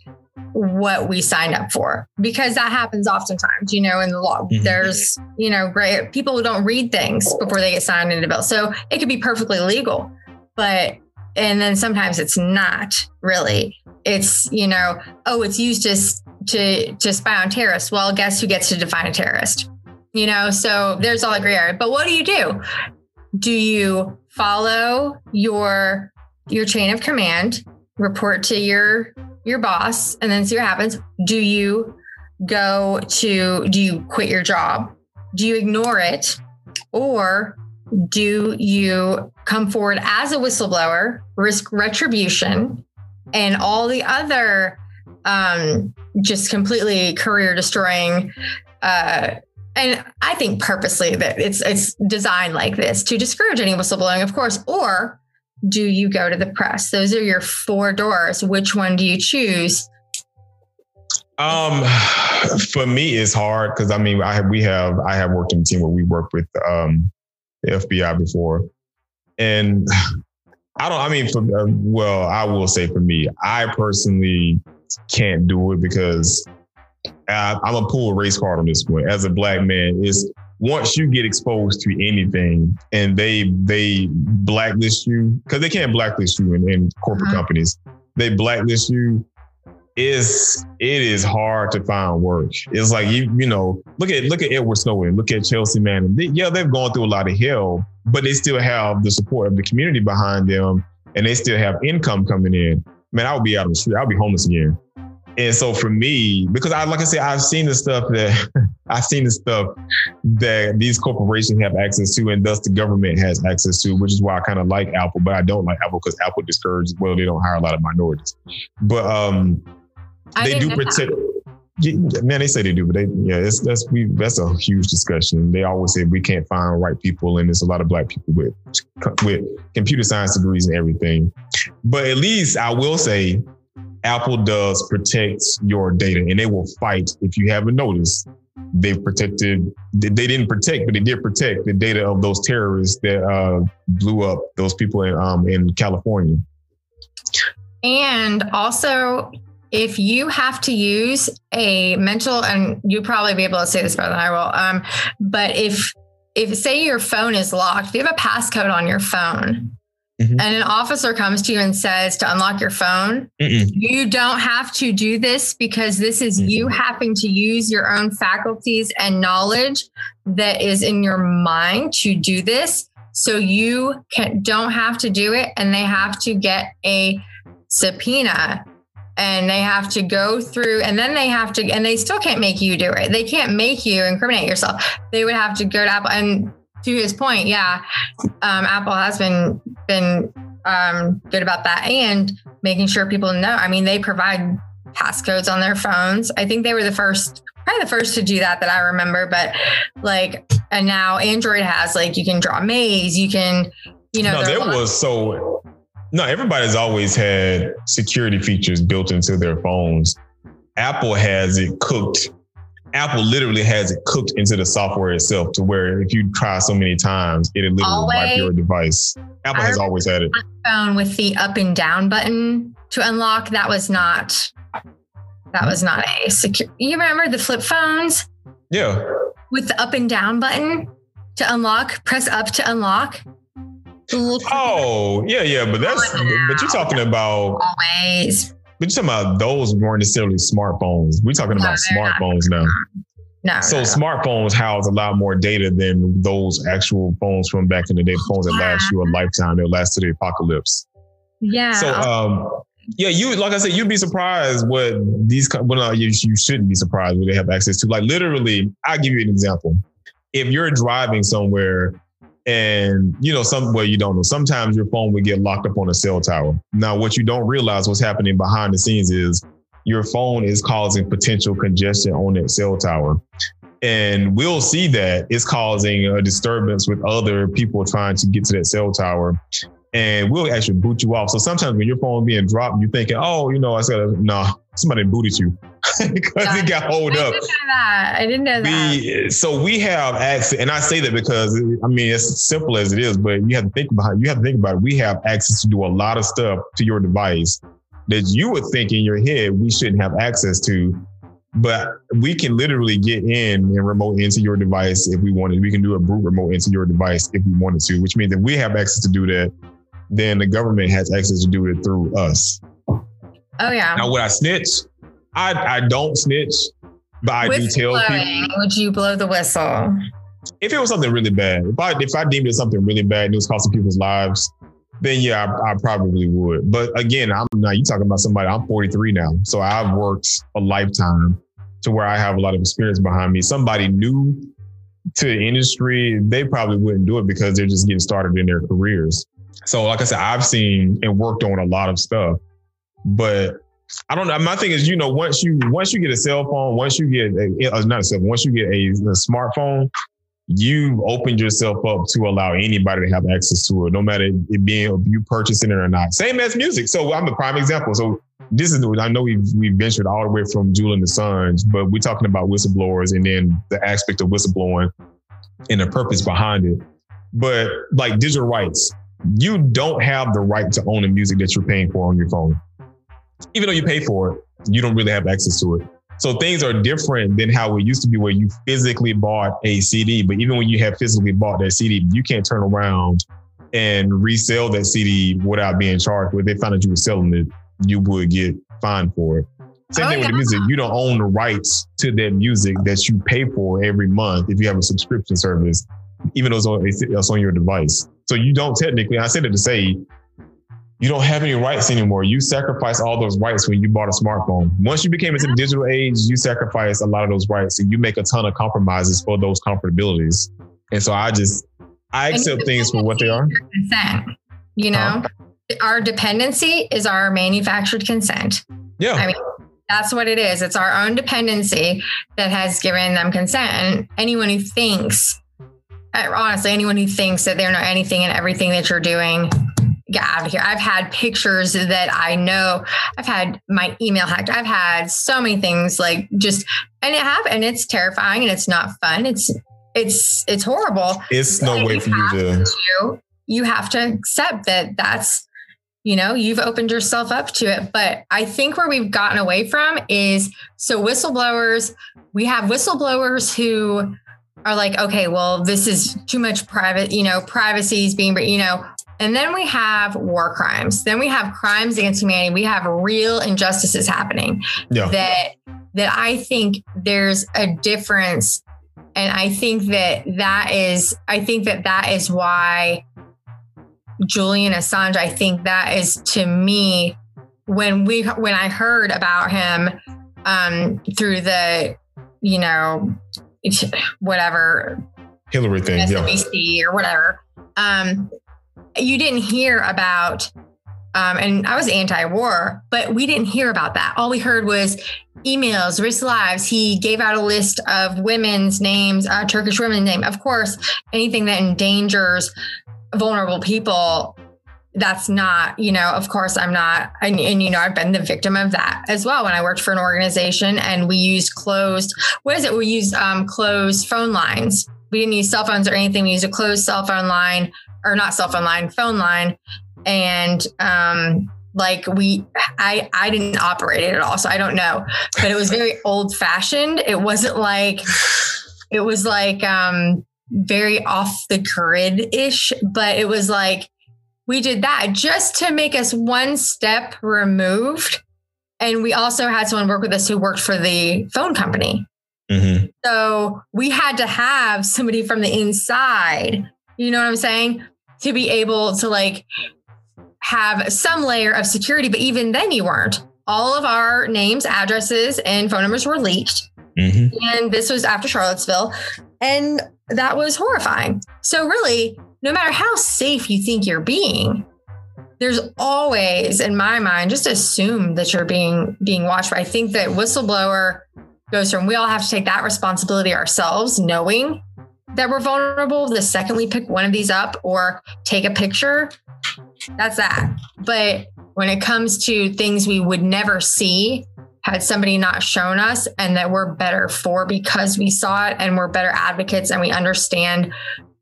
what we signed up for because that happens oftentimes you know in the law. Mm-hmm. there's you know great people who don't read things before they get signed into bill. So it could be perfectly legal but and then sometimes it's not really. It's you know oh it's used to to to spy on terrorists. Well guess who gets to define a terrorist? You know so there's all gray area. But what do you do? Do you follow your your chain of command, report to your your boss, and then see what happens. Do you go to do you quit your job? Do you ignore it? Or do you come forward as a whistleblower, risk retribution, and all the other um, just completely career destroying uh, and I think purposely that it's it's designed like this to discourage any whistleblowing, of course, or do you go to the press? Those are your four doors. Which one do you choose? Um, for me, it's hard because I mean, I have we have I have worked in a team where we worked with um the FBI before, and I don't. I mean, for uh, well, I will say for me, I personally can't do it because I, I'm a pull a race card on this one. As a black man, is once you get exposed to anything and they they blacklist you because they can't blacklist you in, in corporate uh-huh. companies, they blacklist you. Is it is hard to find work. It's like you you know look at look at Edward Snowden, look at Chelsea Manning. They, yeah, they've gone through a lot of hell, but they still have the support of the community behind them, and they still have income coming in. Man, I would be out of the street. I'll be homeless again. And so for me, because I like I said, I've seen the stuff that I've seen the stuff that these corporations have access to, and thus the government has access to, which is why I kind of like Apple, but I don't like Apple because Apple discourages. Well, they don't hire a lot of minorities, but um, they do protect. Man, they say they do, but they yeah, that's that's we that's a huge discussion. They always say we can't find white people, and there's a lot of black people with with computer science degrees and everything. But at least I will say Apple does protect your data and they will fight. If you haven't noticed, they've protected, they didn't protect, but they did protect the data of those terrorists that uh, blew up those people in, um, in California. And also, if you have to use a mental, and you probably be able to say this better than I will, um, but if if say your phone is locked, if you have a passcode on your phone, Mm-hmm. and an officer comes to you and says to unlock your phone, Mm-mm. you don't have to do this because this is mm-hmm. you having to use your own faculties and knowledge that is in your mind to do this. So you can, don't have to do it, and they have to get a subpoena and they have to go through and then they have to and they still can't make you do it they can't make you incriminate yourself they would have to go to apple and to his point, yeah, um, Apple has been been um, good about that and making sure people know. I mean, they provide passcodes on their phones. I think they were the first, probably the first to do that that I remember. But like, and now Android has like you can draw maze, you can, you know. No, there was so. No, everybody's always had security features built into their phones. Apple has it cooked Apple literally has it cooked into the software itself to where if you try so many times, it'll literally always, wipe your device. Apple has always had it. Phone with the up and down button to unlock. That was not. That was not a secure. You remember the flip phones? Yeah. With the up and down button to unlock. Press up to unlock. Oh yeah, yeah, but that's but you're talking about always but you're talking about those weren't necessarily smartphones. We're talking no, about smartphones not. now. No, so no, smartphones house a lot more data than those actual phones from back in the day. The Phones that yeah. last you a lifetime. They'll last to the apocalypse. Yeah. So um, yeah, you like I said, you'd be surprised what these. Well, no, you you shouldn't be surprised what they have access to. Like literally, I'll give you an example. If you're driving somewhere and you know, some well, you don't know. Sometimes your phone would get locked up on a cell tower. Now, what you don't realize what's happening behind the scenes is your phone is causing potential congestion on that cell tower. And we'll see that it's causing a disturbance with other people trying to get to that cell tower and we'll actually boot you off. So sometimes when your phone being dropped, you're thinking, oh, you know, I said, no, nah, somebody booted you because yeah. it got hold I up. Didn't know that. I didn't know we, that. So we have access, and I say that because I mean it's simple as it is, but you have to think about it. you have to think about it. We have access to do a lot of stuff to your device that you would think in your head we shouldn't have access to. But we can literally get in and remote into your device if we wanted. We can do a brute remote into your device if we wanted to, which means that we have access to do that then the government has access to do it through us. Oh yeah. Now would I snitch? I I don't snitch, but I do tell blowing, people. Would you blow the whistle? If it was something really bad, if I if I deemed it something really bad and it was costing people's lives, then yeah, I, I, probably would. But again, I'm not. You talking about somebody? I'm 43 now, so I've worked a lifetime to where I have a lot of experience behind me. Somebody new to the industry, they probably wouldn't do it because they're just getting started in their careers. So, like I said, I've seen and worked on a lot of stuff, but I don't know. My thing is, you know, once you once you get a cell phone, once you get a, not a cell phone, once you get a, a smartphone, you've opened yourself up to allow anybody to have access to it, no matter it being you purchasing it or not. Same as music. So I'm the prime example. So this is I know we've we've ventured all the way from Julian Assange, but we're talking about whistleblowers and then the aspect of whistleblowing and the purpose behind it. But like digital rights, you don't have the right to own the music that you're paying for on your phone. Even though you pay for it, you don't really have access to it. So things are different than how it used to be where you physically bought a CD. But even when you have physically bought that CD, you can't turn around and resell that CD without being charged. If they found that you were selling it, you would get fined for it. Same oh, thing yeah. with the music. You don't own the rights to that music that you pay for every month if you have a subscription service, even though it's on, your device. So you don't technically, I said it to say, you don't have any rights anymore. You sacrifice all those rights when you bought a smartphone. Once you became into the digital age, you sacrifice a lot of those rights and you make a ton of compromises for those comfortabilities. And so I just, I accept things for what they are. Consent, you know, huh? our dependency is our manufactured consent. Yeah. I mean, that's what it is. It's our own dependency that has given them consent. And anyone who thinks, honestly, anyone who thinks that they're not anything and everything that you're doing get out of here. I've had pictures that I know. I've had my email hacked. I've had so many things like just and it have and it's terrifying and it's not fun. It's it's it's horrible. It's no way for you to, to you have to accept that that's you know you've opened yourself up to it but i think where we've gotten away from is so whistleblowers we have whistleblowers who are like okay well this is too much private you know privacy is being you know and then we have war crimes. Then we have crimes against humanity. We have real injustices happening yeah. that that I think there's a difference and I think that that is I think that that is why Julian Assange I think that is to me when we when I heard about him um through the you know whatever Hillary thing, yeah. or whatever. Um, you didn't hear about um, and I was anti-war, but we didn't hear about that. All we heard was emails, risk lives. He gave out a list of women's names, uh, Turkish women's name. Of course, anything that endangers vulnerable people. That's not, you know, of course, I'm not. And, and, you know, I've been the victim of that as well when I worked for an organization and we used closed, what is it? We used um, closed phone lines. We didn't use cell phones or anything. We used a closed cell phone line or not cell phone line, phone line. And um, like we I I didn't operate it at all. So I don't know. But it was very old fashioned. It wasn't like it was like um very off the grid ish, but it was like we did that just to make us one step removed. And we also had someone work with us who worked for the phone company. Mm-hmm. So we had to have somebody from the inside you know what I'm saying? To be able to like have some layer of security, but even then you weren't. All of our names, addresses, and phone numbers were leaked. Mm-hmm. And this was after Charlottesville. And that was horrifying. So, really, no matter how safe you think you're being, there's always, in my mind, just assume that you're being being watched. But I think that whistleblower goes from we all have to take that responsibility ourselves, knowing that we're vulnerable the second we pick one of these up or take a picture that's that but when it comes to things we would never see had somebody not shown us and that we're better for because we saw it and we're better advocates and we understand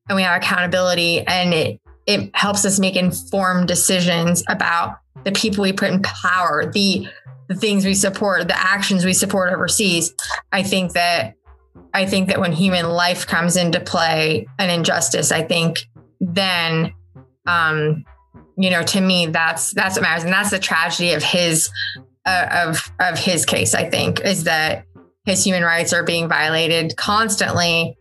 and we have accountability and it it helps us make informed decisions about the people we put in power the the things we support the actions we support overseas i think that I think that when human life comes into play, an injustice, I think then, um, you know, to me, that's that's what matters, and that's the tragedy of his uh, of of his case. I think is that his human rights are being violated constantly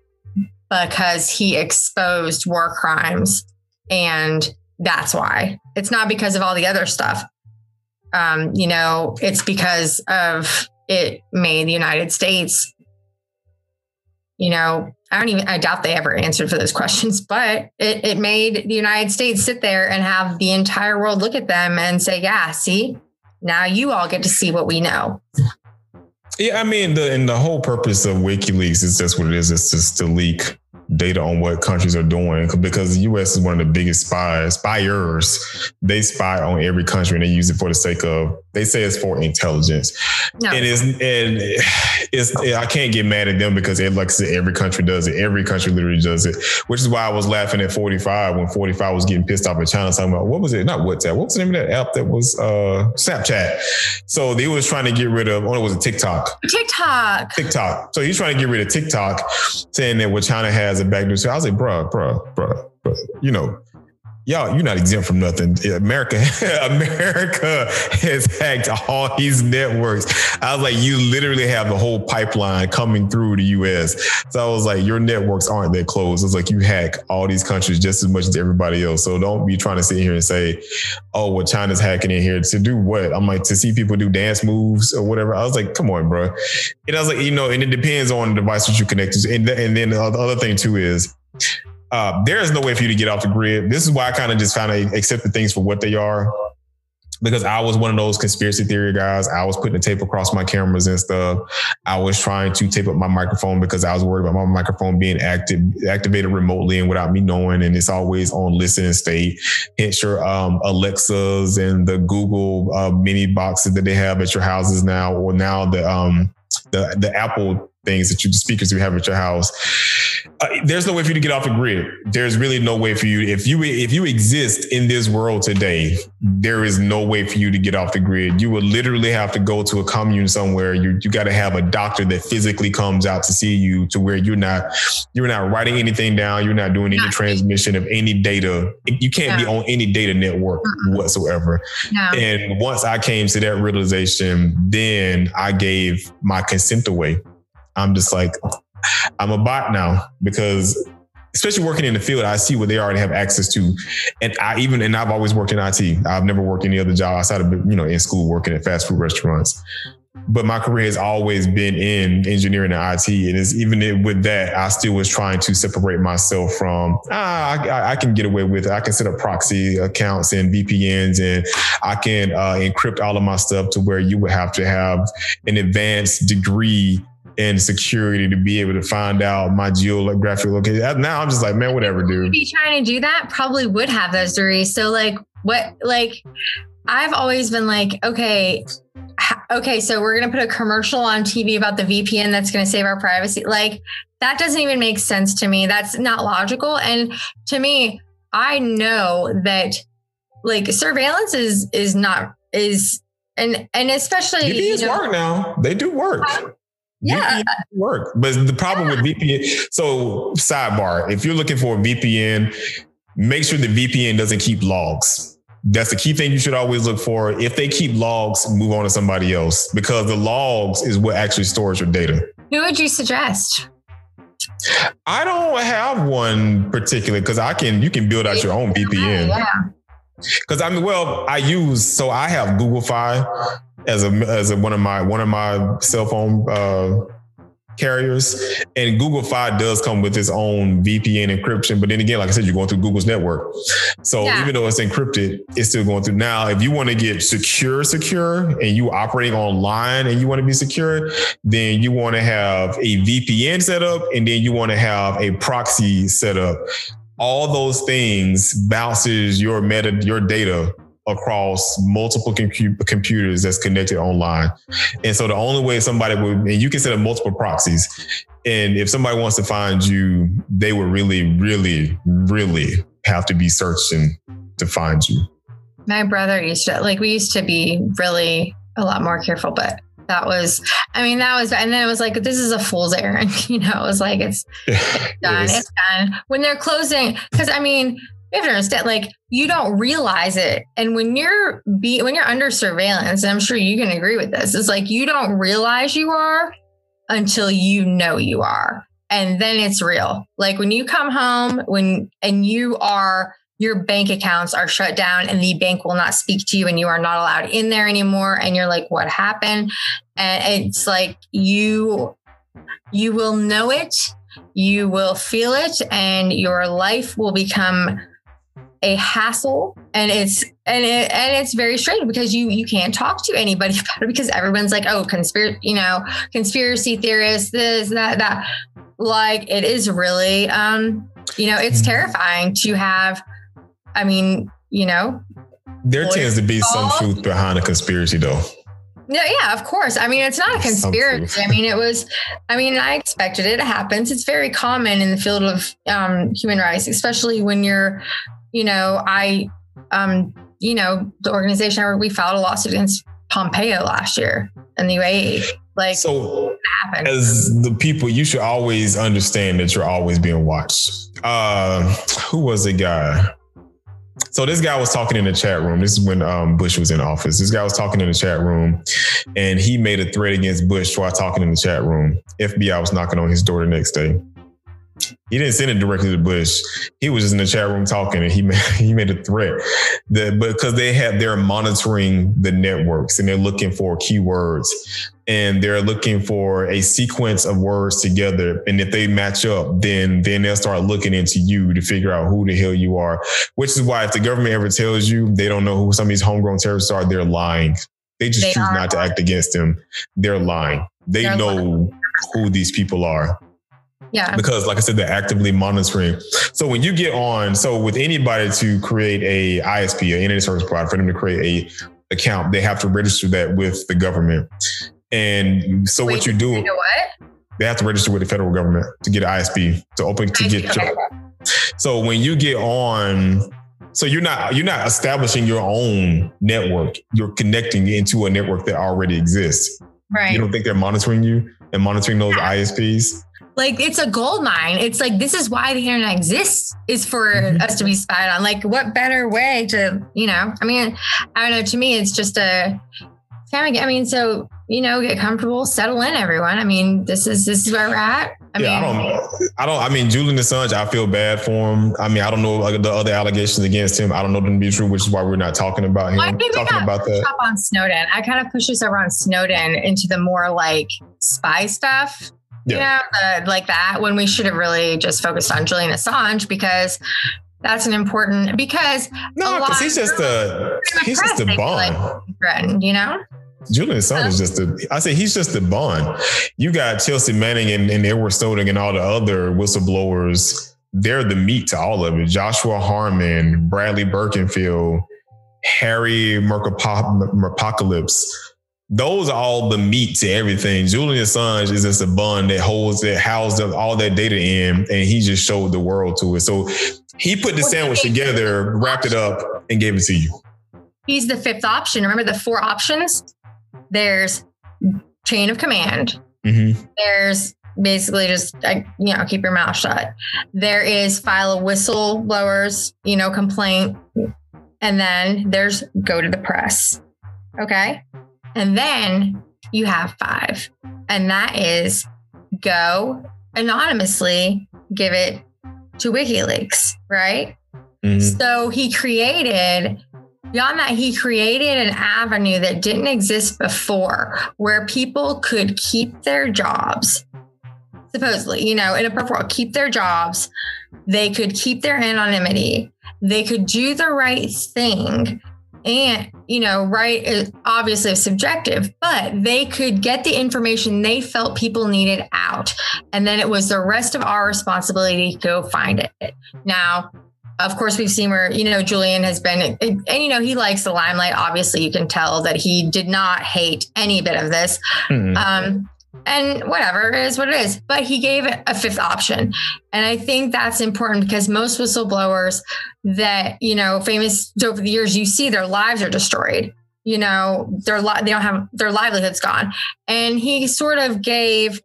because he exposed war crimes and that's why. It's not because of all the other stuff. Um, you know, it's because of it made the United States, you know, I don't even, I doubt they ever answered for those questions, but it, it made the United States sit there and have the entire world look at them and say, yeah, see, now you all get to see what we know. Yeah, I mean, the and the whole purpose of WikiLeaks is just what it is. It's just to leak data on what countries are doing because the U.S. is one of the biggest spies, spyers. They spy on every country and they use it for the sake of. They say it's for intelligence, no. and it's and it's. I can't get mad at them because, it, like I said, every country does it. Every country literally does it, which is why I was laughing at 45 when 45 was getting pissed off at China talking about what was it? Not WhatsApp. What was the name of that app that was uh, Snapchat? So they was trying to get rid of. Oh, it was a TikTok. TikTok. TikTok. So he's trying to get rid of TikTok, saying that what China has a backdoor. So I was like, bro, bro, bro. You know, y'all, you're not exempt from nothing. America, America has hacked all these networks. I was like, you literally have the whole pipeline coming through the US. So I was like, your networks aren't that closed. It's like you hack all these countries just as much as everybody else. So don't be trying to sit here and say, oh, well, China's hacking in here to do what? I'm like, to see people do dance moves or whatever. I was like, come on, bro. And I was like, you know, and it depends on the device that you connect to. And, and then the other thing too is, uh, there is no way for you to get off the grid. This is why I kind of just kind of accepted things for what they are. Because I was one of those conspiracy theory guys. I was putting the tape across my cameras and stuff. I was trying to tape up my microphone because I was worried about my microphone being active, activated remotely and without me knowing. And it's always on listen and state. Hence your um, Alexas and the Google uh, mini boxes that they have at your houses now, or now the um, the the Apple things that you the speakers you have at your house. Uh, there's no way for you to get off the grid. There's really no way for you if you if you exist in this world today. There is no way for you to get off the grid. You would literally have to go to a commune somewhere. You you got to have a doctor that physically comes out to see you to where you're not you're not writing anything down. You're not doing any transmission of any data. You can't be on any data network whatsoever. No. And once I came to that realization, then I gave my consent away. I'm just like, I'm a bot now because especially working in the field, I see what they already have access to. And I even, and I've always worked in IT. I've never worked any other job outside of, you know, in school working at fast food restaurants. But my career has always been in engineering and IT. And it's even with that, I still was trying to separate myself from, ah, I, I can get away with it. I can set up proxy accounts and VPNs and I can uh, encrypt all of my stuff to where you would have to have an advanced degree and security to be able to find out my geographic location. Now I'm just like, man, whatever, dude. Be trying to do that probably would have those degrees. So like, what like, I've always been like, okay, okay, so we're gonna put a commercial on TV about the VPN that's gonna save our privacy. Like, that doesn't even make sense to me. That's not logical. And to me, I know that like surveillance is is not is and and especially VPNs you know, work now. They do work yeah. VPN uh, work. But the problem yeah. with VPN, so sidebar, if you're looking for a VPN, make sure the VPN doesn't keep logs. That's the key thing you should always look for. If they keep logs, move on to somebody else because the logs is what actually stores your data. Who would you suggest? I don't have one particular because I can you can build out your own VPN. Yeah. Because I mean, well, I use so I have Google Fi, as a as a, one of my one of my cell phone uh, carriers, and Google Fi does come with its own VPN encryption. But then again, like I said, you're going through Google's network, so yeah. even though it's encrypted, it's still going through. Now, if you want to get secure, secure, and you operating online and you want to be secure, then you want to have a VPN set up, and then you want to have a proxy set up. All those things bounces your meta your data across multiple computers that's connected online. And so the only way somebody would, and you can set up multiple proxies. And if somebody wants to find you, they would really, really, really have to be searching to find you. My brother used to, like, we used to be really a lot more careful, but that was, I mean, that was, and then it was like, this is a fool's errand. You know, it was like, it's, it's done, it's done. When they're closing, because I mean, you have to understand, like you don't realize it. And when you're be when you're under surveillance, and I'm sure you can agree with this, it's like you don't realize you are until you know you are. And then it's real. Like when you come home, when and you are your bank accounts are shut down and the bank will not speak to you and you are not allowed in there anymore and you're like what happened and it's like you you will know it you will feel it and your life will become a hassle and it's and it, and it's very strange because you you can't talk to anybody about it because everyone's like oh conspiracy you know conspiracy theorists this that that like it is really um you know it's mm-hmm. terrifying to have i mean you know there tends to be some truth behind a conspiracy though yeah, yeah, of course. I mean, it's not a conspiracy. I mean, it was, I mean, I expected it. It happens. It's very common in the field of um, human rights, especially when you're, you know, I, um, you know, the organization we filed a lawsuit against Pompeo last year in the UAE. Like, so as the people, you should always understand that you're always being watched. Uh, who was the guy? So this guy was talking in the chat room. This is when um, Bush was in office. This guy was talking in the chat room, and he made a threat against Bush while talking in the chat room. FBI was knocking on his door the next day. He didn't send it directly to Bush. He was just in the chat room talking, and he made, he made a threat. That because they have they're monitoring the networks and they're looking for keywords and they're looking for a sequence of words together. And if they match up, then then they'll start looking into you to figure out who the hell you are. Which is why if the government ever tells you they don't know who some of these homegrown terrorists are, they're lying. They just they choose not to act against them. They're lying. They they're know lying. who these people are. Yeah. Because like I said, they're actively monitoring. So when you get on, so with anybody to create a ISP, an internet service provider, for them to create a account, they have to register that with the government. And so Wait, what you do, you know what? They have to register with the federal government to get an ISP to open to get okay. So when you get on, so you're not you're not establishing your own network. You're connecting into a network that already exists. Right. You don't think they're monitoring you and monitoring those yeah. ISPs? Like it's a gold mine. It's like this is why the internet exists is for mm-hmm. us to be spied on. Like what better way to, you know, I mean, I don't know, to me it's just a kind of I mean, so you know, get comfortable, settle in, everyone. I mean, this is this is where we're at. I yeah, mean, I don't, I don't. I mean, Julian Assange, I feel bad for him. I mean, I don't know like, the other allegations against him. I don't know them to be true, which is why we're not talking about him. Well, I think talking about that. on Snowden. I kind of push this over on Snowden into the more like spy stuff. Yeah, you know, like that when we should have really just focused on Julian Assange because that's an important because no, because he's just a he's just a bomb. Like you know. Julian Assange is just a, I say he's just a bond. You got Chelsea Manning and, and Edward Snowden and all the other whistleblowers. They're the meat to all of it. Joshua Harmon, Bradley Birkenfeld, Harry Markopolos. Those are all the meat to everything. Julian Assange is just a bun that holds that houses all that data in, and he just showed the world to it. So he put the sandwich together, wrapped it up, and gave it to you. He's the fifth option. Remember the four options? There's chain of command. Mm-hmm. There's basically just you know keep your mouth shut. There is file a whistleblowers you know complaint, and then there's go to the press. Okay, and then you have five, and that is go anonymously give it to WikiLeaks, right? Mm-hmm. So he created Beyond that, he created an avenue that didn't exist before where people could keep their jobs, supposedly, you know, in a perfect world, keep their jobs. They could keep their anonymity. They could do the right thing. And, you know, right is obviously subjective, but they could get the information they felt people needed out. And then it was the rest of our responsibility to go find it. Now, of course, we've seen where, you know, Julian has been, and, you know, he likes the limelight. Obviously, you can tell that he did not hate any bit of this. Mm-hmm. Um, and whatever is what it is. But he gave a fifth option. And I think that's important because most whistleblowers that, you know, famous over the years, you see their lives are destroyed. You know, their li- they don't have their livelihoods gone. And he sort of gave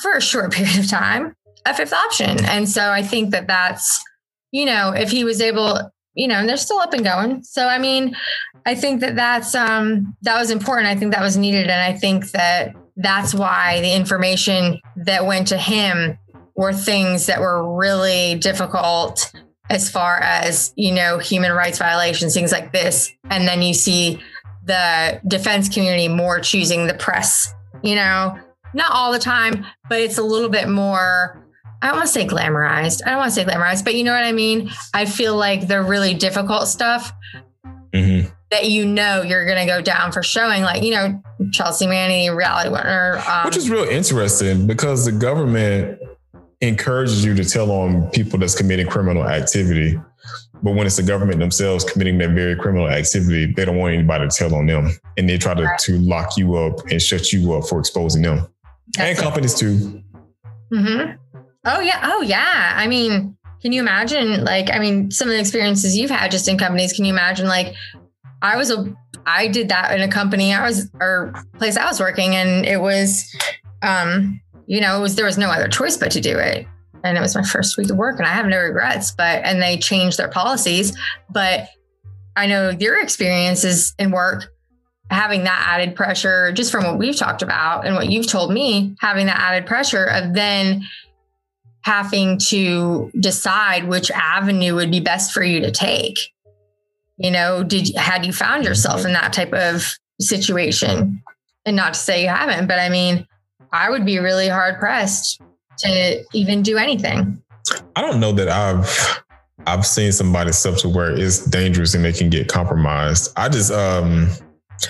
for a short period of time a fifth option. And so I think that that's you know, if he was able, you know, and they're still up and going. So, I mean, I think that that's, um, that was important. I think that was needed. And I think that that's why the information that went to him were things that were really difficult as far as, you know, human rights violations, things like this. And then you see the defense community more choosing the press, you know, not all the time, but it's a little bit more. I don't want to say glamorized. I don't want to say glamorized, but you know what I mean? I feel like the really difficult stuff. That you know you're going to go down for showing, like, you know, Chelsea Manning, Reality Winner. Um, Which is real interesting because the government encourages you to tell on people that's committing criminal activity. But when it's the government themselves committing that very criminal activity, they don't want anybody to tell on them. And they try to, right. to lock you up and shut you up for exposing them. That's and companies it. too. Mm-hmm. Oh yeah. Oh yeah. I mean, can you imagine like, I mean, some of the experiences you've had just in companies, can you imagine like I was a I did that in a company I was or place I was working and it was um you know, it was there was no other choice but to do it. And it was my first week of work and I have no regrets, but and they changed their policies, but I know your experiences in work having that added pressure just from what we've talked about and what you've told me, having that added pressure of then having to decide which avenue would be best for you to take. You know, did had you found yourself in that type of situation? And not to say you haven't, but I mean, I would be really hard pressed to even do anything. I don't know that I've I've seen somebody stuff to where it's dangerous and they can get compromised. I just um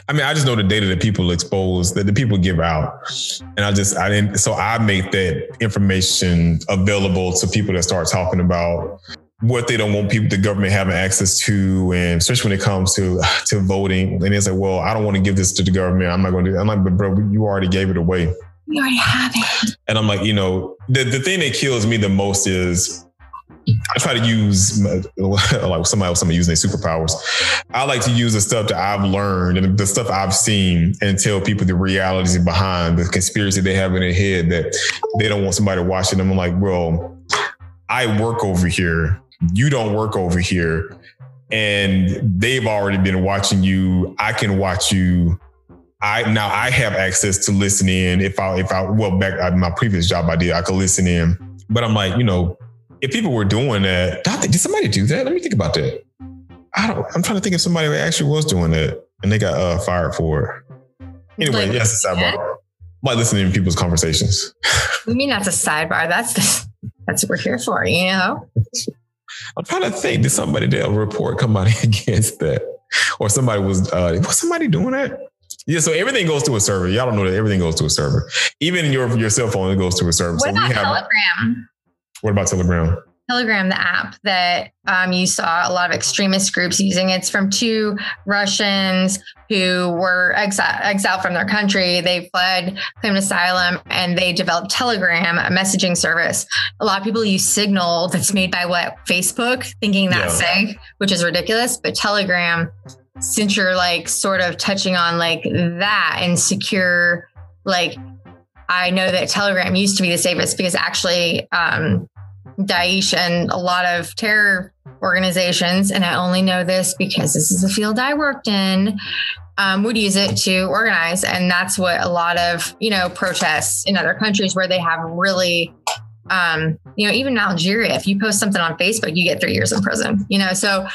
I mean, I just know the data that people expose, that the people give out. And I just, I didn't, so I make that information available to people that start talking about what they don't want people, the government having access to, and especially when it comes to to voting. And it's like, well, I don't want to give this to the government. I'm not going to. do I'm like, but bro, you already gave it away. You already have it. And I'm like, you know, the, the thing that kills me the most is I try to use like somebody else, somebody using their superpowers. I like to use the stuff that I've learned and the stuff I've seen and tell people the realities behind the conspiracy they have in their head that they don't want somebody watching them. I'm like, bro, I work over here. You don't work over here. And they've already been watching you. I can watch you I now I have access to listen in. If I if I well back at my previous job I did I could listen in, but I'm like you know if people were doing that, did somebody do that? Let me think about that. I don't. I'm trying to think if somebody actually was doing that and they got uh, fired for it. Anyway, like, yes, a sidebar. Like listening to people's conversations. You mean that's a sidebar? That's the, that's what we're here for, you know. I'm trying to think. Did somebody did a report come out against that, or somebody was uh, was somebody doing that? Yeah, so everything goes to a server. Y'all don't know that everything goes to a server. Even your your cell phone it goes to a server. What so about we have Telegram? What about Telegram? Telegram, the app that um, you saw a lot of extremist groups using. It's from two Russians who were exiled, exiled from their country. They fled, claimed asylum, and they developed Telegram, a messaging service. A lot of people use Signal that's made by what Facebook, thinking that's yeah. safe, which is ridiculous. But Telegram since you're like sort of touching on like that and secure, like I know that Telegram used to be the safest because actually um, Daesh and a lot of terror organizations, and I only know this because this is the field I worked in, um, would use it to organize. And that's what a lot of, you know, protests in other countries where they have really, um, you know, even in Algeria, if you post something on Facebook, you get three years in prison, you know, so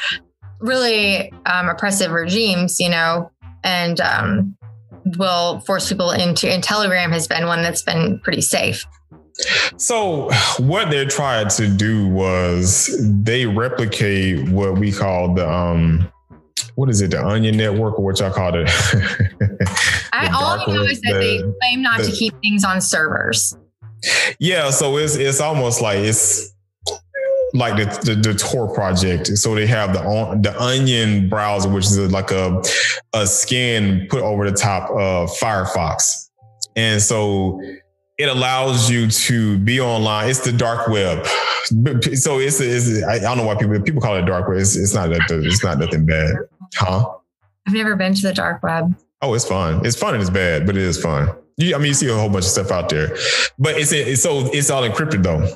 really um, oppressive regimes, you know, and um, will force people into. And Telegram has been one that's been pretty safe. So, what they're trying to do was they replicate what we call the um, what is it, the Onion Network, or what y'all call it? I all I know is that the, they claim not the, to keep things on servers. Yeah, so it's it's almost like it's like the, the, the Tor project. So they have the the Onion browser, which is like a a skin put over the top of Firefox, and so it allows you to be online. It's the dark web. So it's, it's I don't know why people people call it dark web. It's, it's not that it's not nothing bad, huh? I've never been to the dark web. Oh, it's fun. It's fun and it's bad, but it is fun. You, I mean, you see a whole bunch of stuff out there, but it's, it's so it's all encrypted though.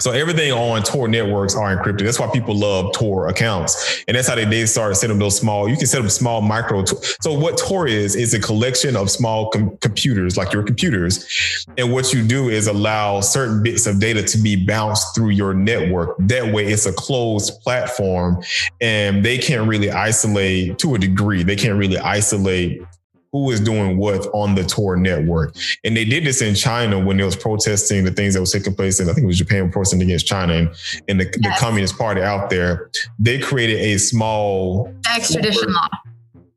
So everything on Tor networks are encrypted. That's why people love Tor accounts, and that's how they they started setting up those small. You can set up small micro. So what Tor is is a collection of small com- computers, like your computers, and what you do is allow certain bits of data to be bounced through your network. That way, it's a closed platform, and they can't really isolate to a degree. They can't really isolate who is doing what on the Tor network. And they did this in China when they was protesting the things that was taking place. And I think it was Japan protesting against China and, and the, yes. the Communist Party out there. They created a small extradition law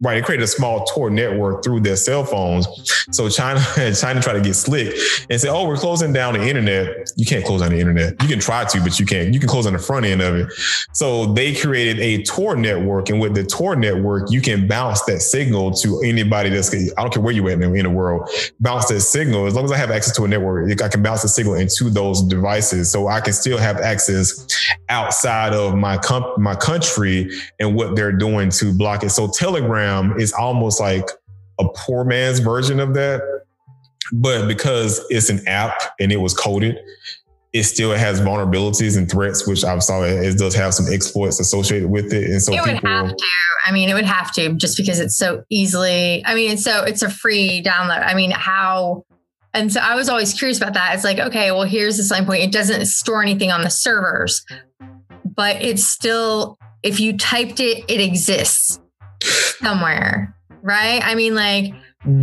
right, they created a small Tor network through their cell phones. So China China tried to get slick and say, "Oh, we're closing down the internet." You can't close down the internet. You can try to, but you can't. You can close on the front end of it. So they created a Tor network, and with the Tor network, you can bounce that signal to anybody that's. I don't care where you at in the world. Bounce that signal as long as I have access to a network. I can bounce the signal into those devices, so I can still have access outside of my comp- my country and what they're doing to block it. So Telegram Telegram is almost like a poor man's version of that. But because it's an app and it was coded, it still has vulnerabilities and threats, which I saw it does have some exploits associated with it. And so it would have to. I mean, it would have to just because it's so easily. I mean, so it's a free download. I mean, how? And so I was always curious about that. It's like, okay, well, here's the selling point. It doesn't store anything on the servers, but it's still if you typed it, it exists somewhere, right? I mean, like,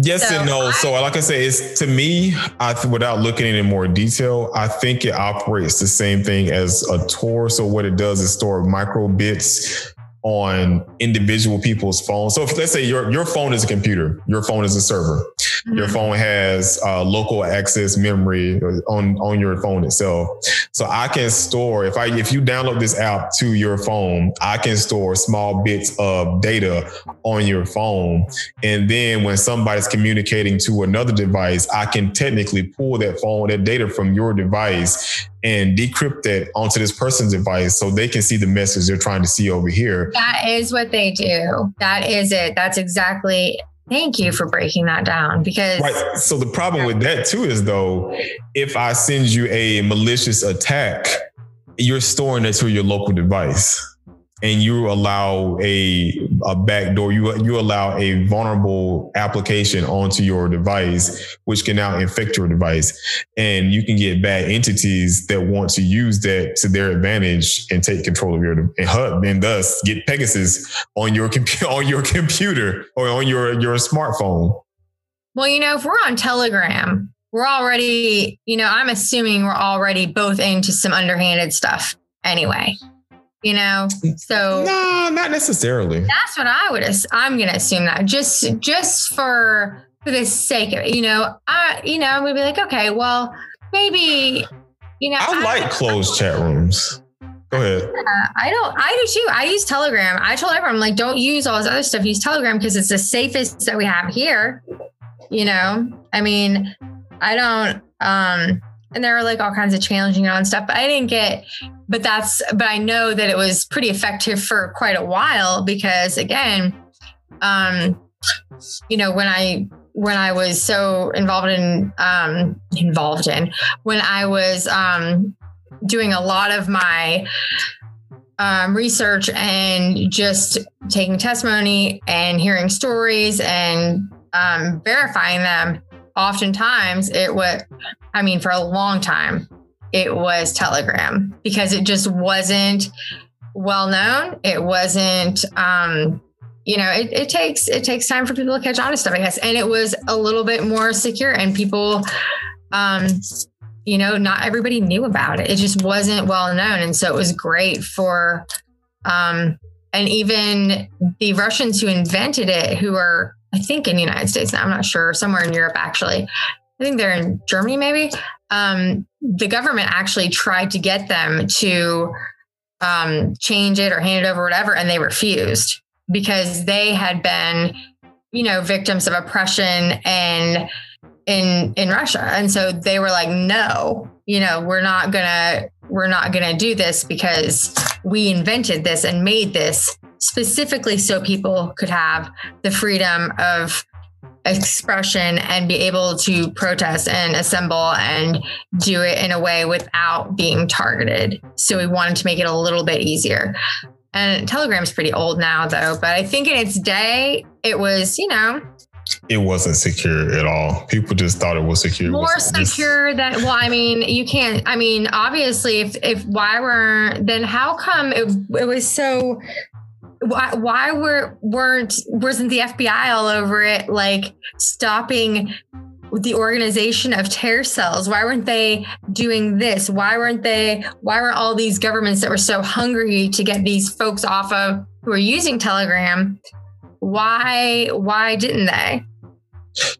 Yes so and no. I, so, like I say, it's to me, I without looking in more detail, I think it operates the same thing as a Tor. So, what it does is store micro bits on individual people's phones. So if let's say your your phone is a computer, your phone is a server. Mm-hmm. Your phone has uh, local access memory on on your phone itself. So I can store if I if you download this app to your phone, I can store small bits of data on your phone, and then when somebody's communicating to another device, I can technically pull that phone that data from your device and decrypt it onto this person's device so they can see the message they're trying to see over here. That is what they do. That is it. That's exactly. Thank you for breaking that down because. Right. So the problem with that too is though, if I send you a malicious attack, you're storing it to your local device and you allow a a backdoor, you you allow a vulnerable application onto your device, which can now infect your device, and you can get bad entities that want to use that to their advantage and take control of your and HUD, and thus get Pegasus on your computer on your computer or on your your smartphone. Well, you know, if we're on Telegram, we're already, you know, I'm assuming we're already both into some underhanded stuff anyway you know? So no not necessarily. That's what i would i'm gonna assume that just just for for the sake of it you know? I you know i'm gonna be like okay well maybe you know i, I like closed chat rooms. Go ahead. Uh, i don't i do too. I use telegram. I told everyone I'm like don't use all this other stuff. Use telegram because it's the safest that we have here you know? I mean i don't um and there were like all kinds of challenging on stuff but i didn't get but that's but i know that it was pretty effective for quite a while because again um you know when i when i was so involved in um involved in when i was um doing a lot of my um, research and just taking testimony and hearing stories and um, verifying them oftentimes it was I mean, for a long time, it was Telegram because it just wasn't well known. It wasn't, um, you know, it, it takes it takes time for people to catch on to stuff, I guess. And it was a little bit more secure, and people, um, you know, not everybody knew about it. It just wasn't well known, and so it was great for, um, and even the Russians who invented it, who are I think in the United States now, I'm not sure, somewhere in Europe actually, I think they're in Germany, maybe. Um, the government actually tried to get them to um, change it or hand it over, whatever, and they refused because they had been, you know, victims of oppression and in in Russia, and so they were like, no, you know, we're not gonna we're not gonna do this because we invented this and made this specifically so people could have the freedom of expression and be able to protest and assemble and do it in a way without being targeted. So we wanted to make it a little bit easier. And Telegram's pretty old now, though, but I think in its day, it was, you know, it wasn't secure at all. People just thought it was secure. More secure than well, I mean, you can't. I mean, obviously, if if why were then how come it, it was so why, why were weren't wasn't the FBI all over it like stopping the organization of terror cells why weren't they doing this why weren't they why were all these governments that were so hungry to get these folks off of who are using telegram why why didn't they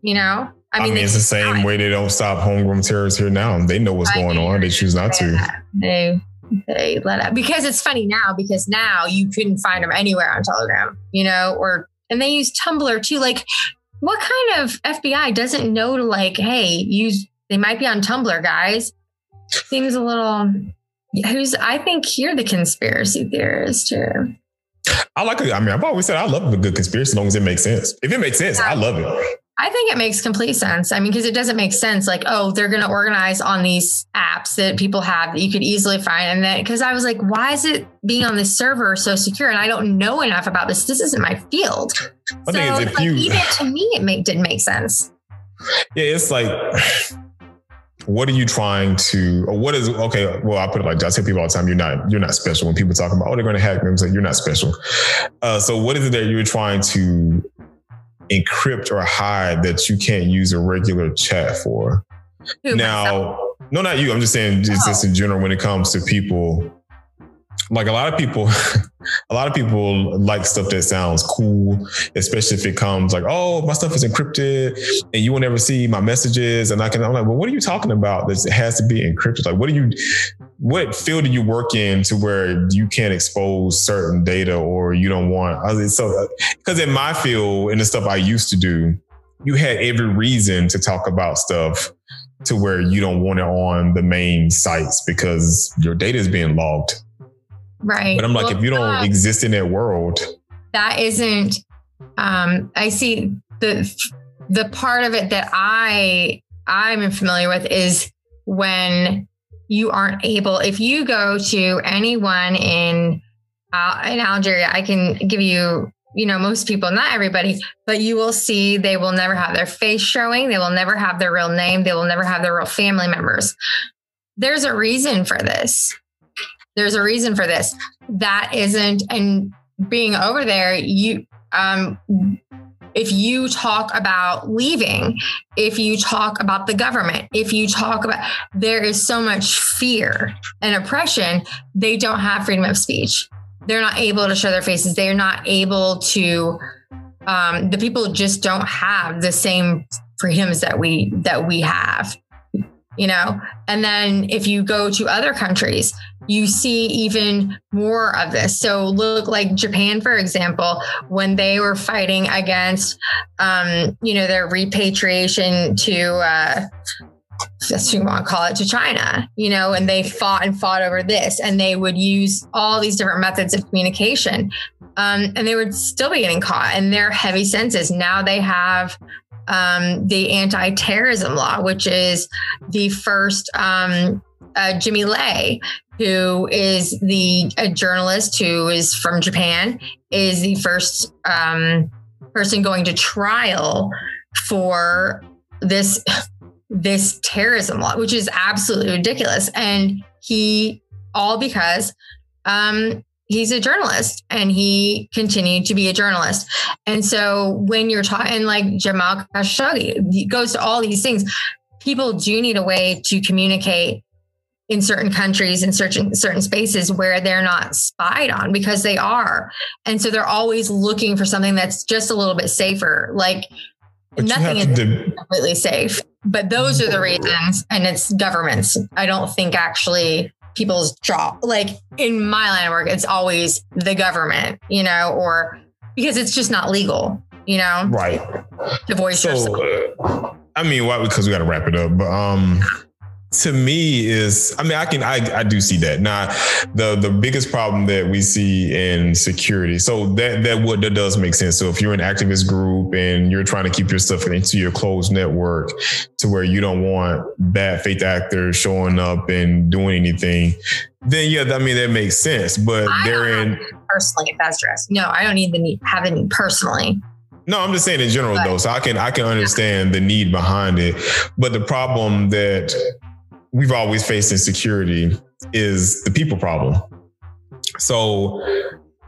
you know I mean, I mean it's the same way they don't stop homegrown terrorists here now. They know what's I going on. They choose not to. They they let up because it's funny now because now you couldn't find them anywhere on Telegram, you know, or and they use Tumblr too. Like, what kind of FBI doesn't know to like, hey, use they might be on Tumblr, guys? Seems a little. Who's I think you're the conspiracy theorist here. I like it. I mean, I've always said I love a good conspiracy as long as it makes sense. If it makes sense, yeah. I love it. I think it makes complete sense. I mean, because it doesn't make sense like, oh, they're going to organize on these apps that people have that you could easily find. And then, because I was like, why is it being on this server so secure? And I don't know enough about this. This isn't my field. I so, if like, you, even to me, it make, didn't make sense. Yeah, it's like, what are you trying to or what is okay well i put it like i tell people all the time you're not you're not special when people talk about oh they're going to hack me i'm like you're not special uh, so what is it that you're trying to encrypt or hide that you can't use a regular chat for. Who, now, myself? no, not you. I'm just saying, just, oh. just in general, when it comes to people, like a lot of people, a lot of people like stuff that sounds cool, especially if it comes like, oh, my stuff is encrypted and you will never see my messages. And I can, I'm like, well, what are you talking about? This has to be encrypted. Like, what do you, what field do you work in to where you can't expose certain data or you don't want? So, because in my field and the stuff I used to do, you had every reason to talk about stuff to where you don't want it on the main sites because your data is being logged. Right. But I'm like, well, if you don't uh, exist in that world, that isn't. Um, I see the the part of it that I I'm familiar with is when you aren't able. If you go to anyone in uh, in Algeria, I can give you you know, most people, not everybody, but you will see they will never have their face showing. They will never have their real name. They will never have their real family members. There's a reason for this. There's a reason for this. That isn't, and being over there, you, um, if you talk about leaving, if you talk about the government, if you talk about, there is so much fear and oppression, they don't have freedom of speech. They're not able to show their faces. They're not able to, um, the people just don't have the same freedoms that we, that we have you know and then if you go to other countries you see even more of this so look like japan for example when they were fighting against um, you know their repatriation to uh, that's what you want to call it to China, you know, and they fought and fought over this, and they would use all these different methods of communication, um, and they would still be getting caught. And their heavy senses now they have um, the anti-terrorism law, which is the first um, uh, Jimmy Lai, who is the a journalist who is from Japan, is the first um, person going to trial for this this terrorism law, which is absolutely ridiculous. And he all because um, he's a journalist and he continued to be a journalist. And so when you're talking like Jamal Khashoggi goes to all these things, people do need a way to communicate in certain countries in certain certain spaces where they're not spied on because they are. And so they're always looking for something that's just a little bit safer. Like but nothing is completely safe. But those are the reasons and it's governments. I don't think actually people's jaw. Like in my line of work, it's always the government, you know, or because it's just not legal, you know, right? To voice so, yourself. I mean, why? Because we got to wrap it up, but um. To me is i mean i can i, I do see that. Now the the biggest problem that we see in security so that that what that does make sense. So if you're an activist group and you're trying to keep your stuff into your closed network to where you don't want bad faith actors showing up and doing anything then yeah i mean that makes sense. But they're in personally if that's dressed no i don't need the need have any personally. No, I'm just saying in general but, though. So I can I can understand the need behind it. But the problem that we've always faced insecurity is the people problem. So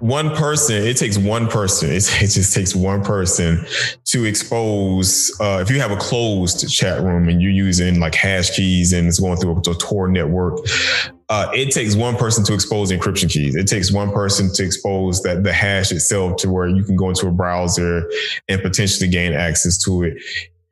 one person, it takes one person, it, it just takes one person to expose. Uh, if you have a closed chat room and you're using like hash keys and it's going through a, a Tor network, uh, it takes one person to expose encryption keys. It takes one person to expose that the hash itself to where you can go into a browser and potentially gain access to it.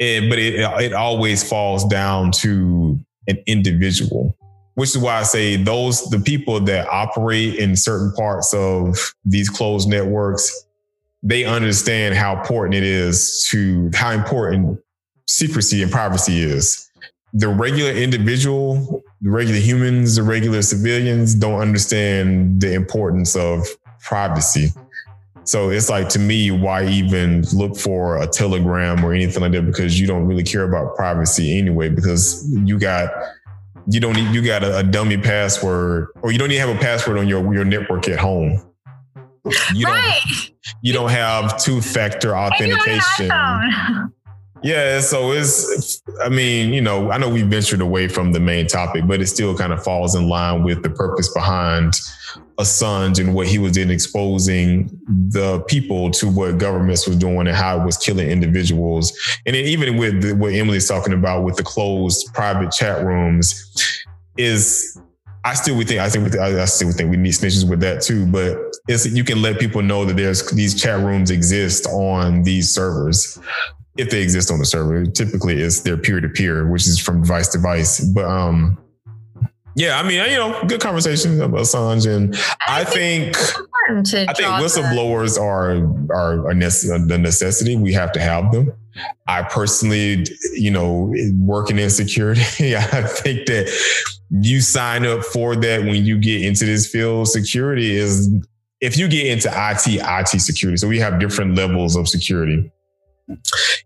it but it it always falls down to an individual which is why I say those the people that operate in certain parts of these closed networks, they understand how important it is to how important secrecy and privacy is. The regular individual, the regular humans, the regular civilians don't understand the importance of privacy. So it's like to me, why even look for a telegram or anything like that? Because you don't really care about privacy anyway, because you got you don't need you got a, a, dummy password or you don't even have a password on your your network at home. You right. don't you don't have two factor authentication. Yeah, so it's I mean, you know, I know we ventured away from the main topic, but it still kind of falls in line with the purpose behind Assange and what he was in exposing the people to what governments was doing and how it was killing individuals. And then even with the, what Emily's talking about with the closed private chat rooms, is I still would think I think I still think we need snitches with that too. But it's you can let people know that there's these chat rooms exist on these servers if they exist on the server. Typically, it's their peer to peer, which is from device to device. But um, yeah, I mean, you know, good conversation about Assange, and I, I think, think I think whistleblowers are are a nece- the necessity. We have to have them. I personally, you know, working in security, I think that you sign up for that when you get into this field. Security is if you get into IT, IT security. So we have different levels of security.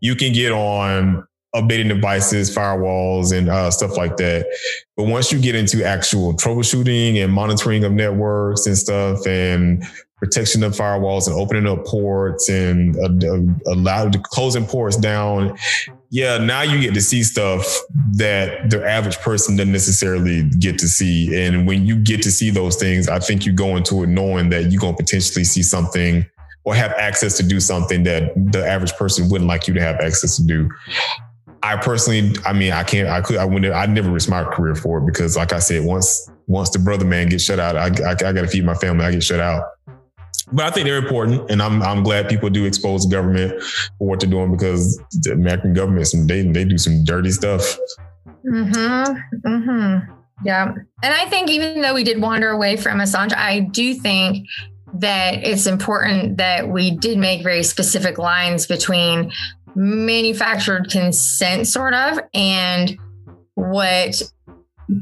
You can get on updating devices, firewalls, and uh, stuff like that. But once you get into actual troubleshooting and monitoring of networks and stuff, and protection of firewalls and opening up ports and uh, uh, closing ports down, yeah, now you get to see stuff that the average person doesn't necessarily get to see. And when you get to see those things, I think you go into it knowing that you're going to potentially see something or have access to do something that the average person wouldn't like you to have access to do. I personally, I mean, I can't, I could, I wouldn't, I never risk my career for it because, like I said, once once the brother man gets shut out, I, I, I got to feed my family. I get shut out. But I think they're important, and I'm I'm glad people do expose the government for what they're doing because the American government, some they they do some dirty stuff. Hmm. Hmm. Yeah, and I think even though we did wander away from Assange, I do think that it's important that we did make very specific lines between manufactured consent, sort of, and what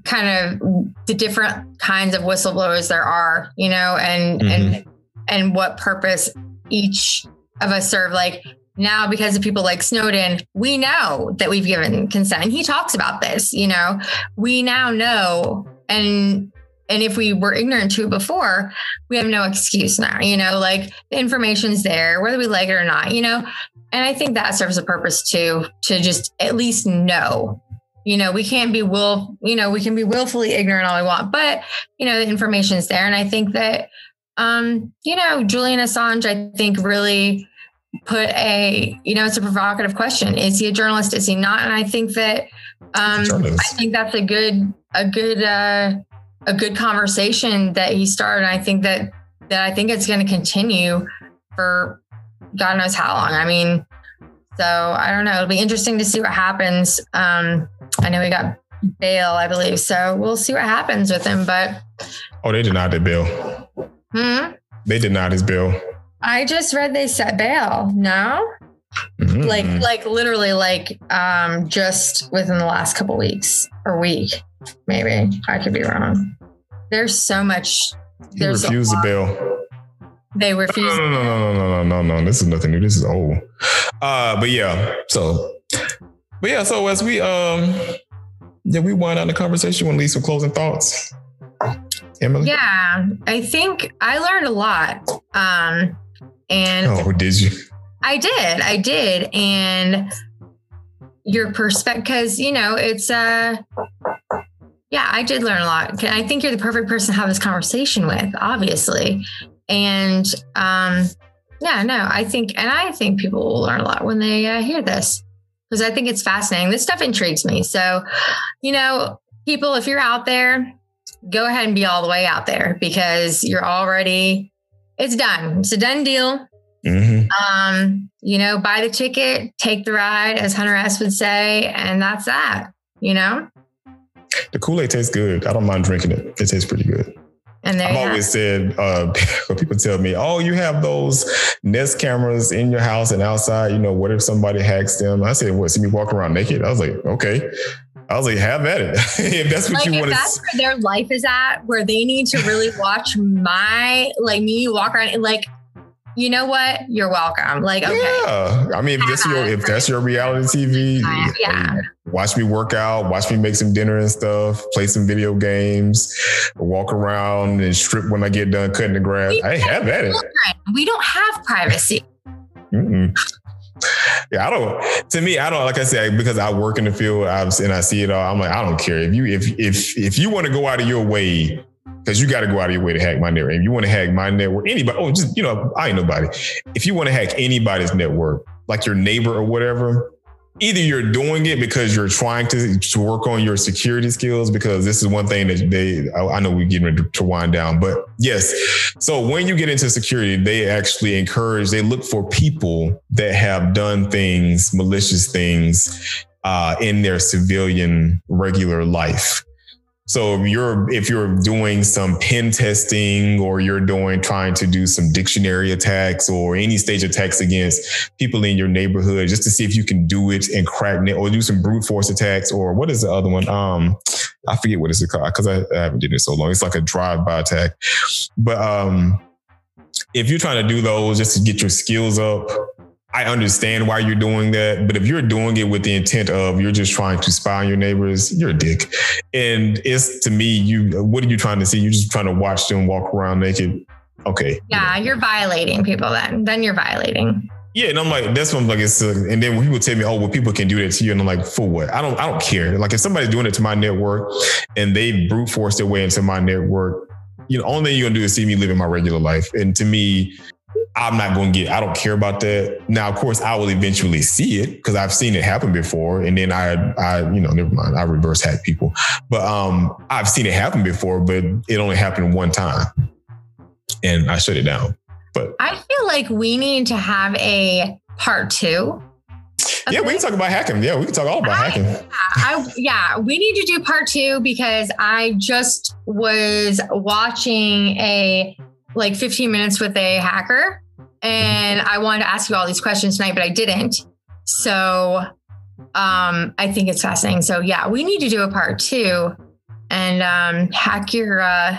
kind of the different kinds of whistleblowers there are, you know, and mm-hmm. and and what purpose each of us serve. Like now, because of people like Snowden, we know that we've given consent. And he talks about this, you know, we now know and and if we were ignorant to it before, we have no excuse now, you know, like the information's there, whether we like it or not, you know. And I think that serves a purpose too, to just at least know. You know, we can't be will, you know, we can be willfully ignorant all we want, but you know, the information's there. And I think that um, you know, Julian Assange, I think really put a, you know, it's a provocative question. Is he a journalist? Is he not? And I think that um I think that's a good a good uh a good conversation that he started. I think that that I think it's going to continue for God knows how long. I mean, so I don't know. It'll be interesting to see what happens. Um, I know we got bail, I believe, so we'll see what happens with him. But oh, they denied the bail. Hmm. They denied his bail. I just read they set bail. No. Mm-hmm. Like, like literally, like, um, just within the last couple weeks or week. Maybe I could be wrong. There's so much. He There's a refused the lot- bail. They No, refuse. no, no, no, no, no, no, no. This is nothing new. This is old. Uh, but yeah. So, but yeah. So as we um, yeah, we wind down the conversation. Want to leave some closing thoughts, Emily? Yeah, I think I learned a lot. Um, and Oh, did you? I did, I did, and your perspective, because you know, it's uh, yeah, I did learn a lot. I think you're the perfect person to have this conversation with, obviously, and um, yeah, no, I think, and I think people will learn a lot when they uh, hear this because I think it's fascinating. This stuff intrigues me. So, you know, people, if you're out there, go ahead and be all the way out there because you're already, it's done. It's a done deal. hmm Um, you know, buy the ticket, take the ride, as Hunter S would say, and that's that, you know? The Kool Aid tastes good. I don't mind drinking it. It tastes pretty good. And I've always said, uh, when people tell me, "Oh, you have those Nest cameras in your house and outside." You know, what if somebody hacks them? I said, "What? See me walk around naked?" I was like, "Okay." I was like, "Have at it if that's what like you want that's where their life is at, where they need to really watch my like me walk around like, you know what? You're welcome. Like, okay. Yeah, I mean, if that's your if that's your reality TV, Yeah. watch me work out, watch me make some dinner and stuff, play some video games, walk around and strip when I get done cutting the grass. I have at it. We don't have privacy. Mm-mm. Yeah, I don't. To me, I don't like I said because I work in the field I've, and I see it all. I'm like, I don't care if you if if if you want to go out of your way because you got to go out of your way to hack my network. If you want to hack my network, anybody, oh, just you know, I ain't nobody. If you want to hack anybody's network, like your neighbor or whatever, either you're doing it because you're trying to, to work on your security skills because this is one thing that they I, I know we're getting ready to wind down but yes so when you get into security they actually encourage they look for people that have done things malicious things uh, in their civilian regular life so if you're if you're doing some pen testing or you're doing trying to do some dictionary attacks or any stage attacks against people in your neighborhood just to see if you can do it and crack it or do some brute force attacks or what is the other one? Um, I forget what it's called because I, I haven't did it so long. It's like a drive-by attack. But um, if you're trying to do those just to get your skills up, I understand why you're doing that. But if you're doing it with the intent of you're just trying to spy on your neighbors, you're a dick. And it's to me, you what are you trying to see? You're just trying to watch them walk around naked. Okay. Yeah, you're violating people then. Then you're violating. Yeah, and I'm like, that's what I'm like. It's uh, and then when people tell me, oh, well, people can do that to you, and I'm like, for what? I don't, I don't care. Like, if somebody's doing it to my network, and they brute force their way into my network, you know, only thing you're gonna do is see me living my regular life. And to me, I'm not gonna get. I don't care about that. Now, of course, I will eventually see it because I've seen it happen before, and then I, I, you know, never mind. I reverse hack people, but um, I've seen it happen before, but it only happened one time, and I shut it down. But I feel like we need to have a part two. of yeah, we can talk about hacking. Yeah, we can talk all about I- hacking. Yeah, I, yeah, we need to do part two because I just was watching a like 15 minutes with a hacker and I wanted to ask you all these questions tonight, but I didn't. So um, I think it's fascinating. So yeah, we need to do a part two and um, hack your uh,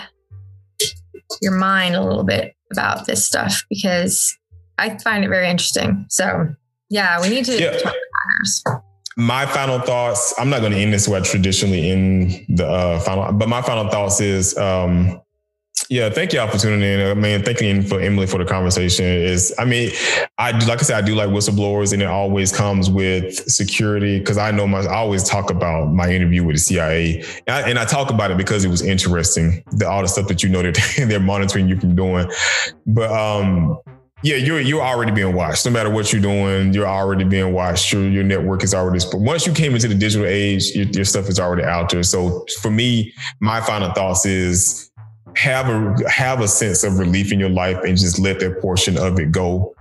your mind a little bit about this stuff because I find it very interesting. So yeah, we need to Yeah. my final thoughts i'm not going to end this way I traditionally in the uh, final but my final thoughts is um yeah thank y'all for tuning in i mean thank you for emily for the conversation is i mean i do like i said i do like whistleblowers and it always comes with security because i know my i always talk about my interview with the cia and I, and I talk about it because it was interesting the all the stuff that you know that they're monitoring you from doing but um yeah, you're you're already being watched. No matter what you're doing, you're already being watched. Your your network is already. But once you came into the digital age, your, your stuff is already out there. So for me, my final thoughts is have a have a sense of relief in your life and just let that portion of it go.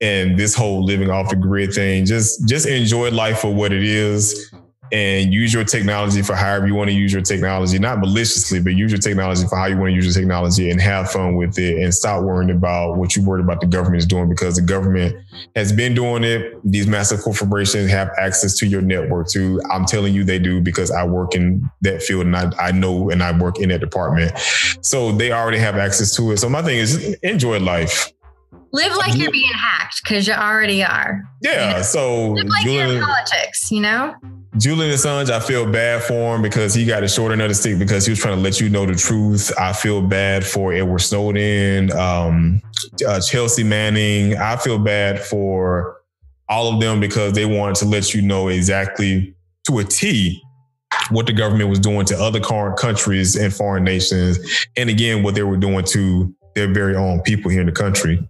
And this whole living off the grid thing, just just enjoy life for what it is. And use your technology for however you want to use your technology, not maliciously, but use your technology for how you want to use your technology and have fun with it and stop worrying about what you worried about the government is doing because the government has been doing it. These massive corporations have access to your network too. I'm telling you they do because I work in that field and I, I know and I work in that department. So they already have access to it. So my thing is enjoy life. Live like you're being hacked because you already are. Yeah. So Live like you're in politics, you know? Julian Assange, I feel bad for him because he got a short end of the stick because he was trying to let you know the truth. I feel bad for Edward Snowden, um, uh, Chelsea Manning. I feel bad for all of them because they wanted to let you know exactly to a T what the government was doing to other countries and foreign nations. And again, what they were doing to their very own people here in the country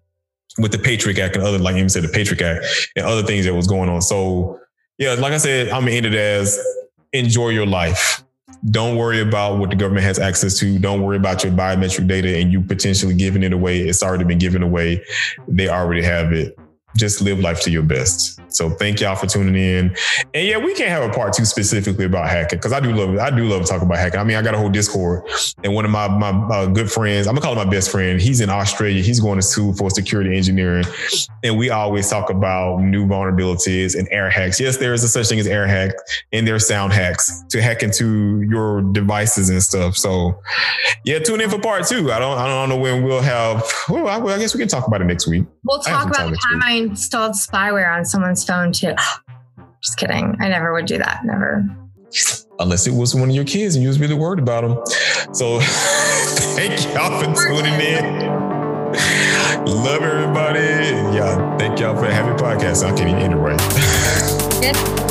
with the Patriot Act and other, like you said, the Patriot Act and other things that was going on. So yeah, like I said, I'm gonna end it as enjoy your life. Don't worry about what the government has access to. Don't worry about your biometric data and you potentially giving it away. It's already been given away. They already have it just live life to your best. So thank y'all for tuning in. And yeah, we can't have a part two specifically about hacking because I do love I do love to talk about hacking. I mean, I got a whole Discord, and one of my my uh, good friends, I'm gonna call him my best friend. He's in Australia. He's going to school for security engineering, and we always talk about new vulnerabilities and air hacks. Yes, there is a such thing as air hack, and there's sound hacks to hack into your devices and stuff. So yeah, tune in for part two. I don't I don't know when we'll have. Well, I, I guess we can talk about it next week. We'll talk about the time I installed spyware on someone's phone too. Just kidding. I never would do that. Never. Unless it was one of your kids and you was really worried about them. So thank y'all for tuning in. Love everybody. Yeah, thank y'all for having a podcast. I can't even end it right.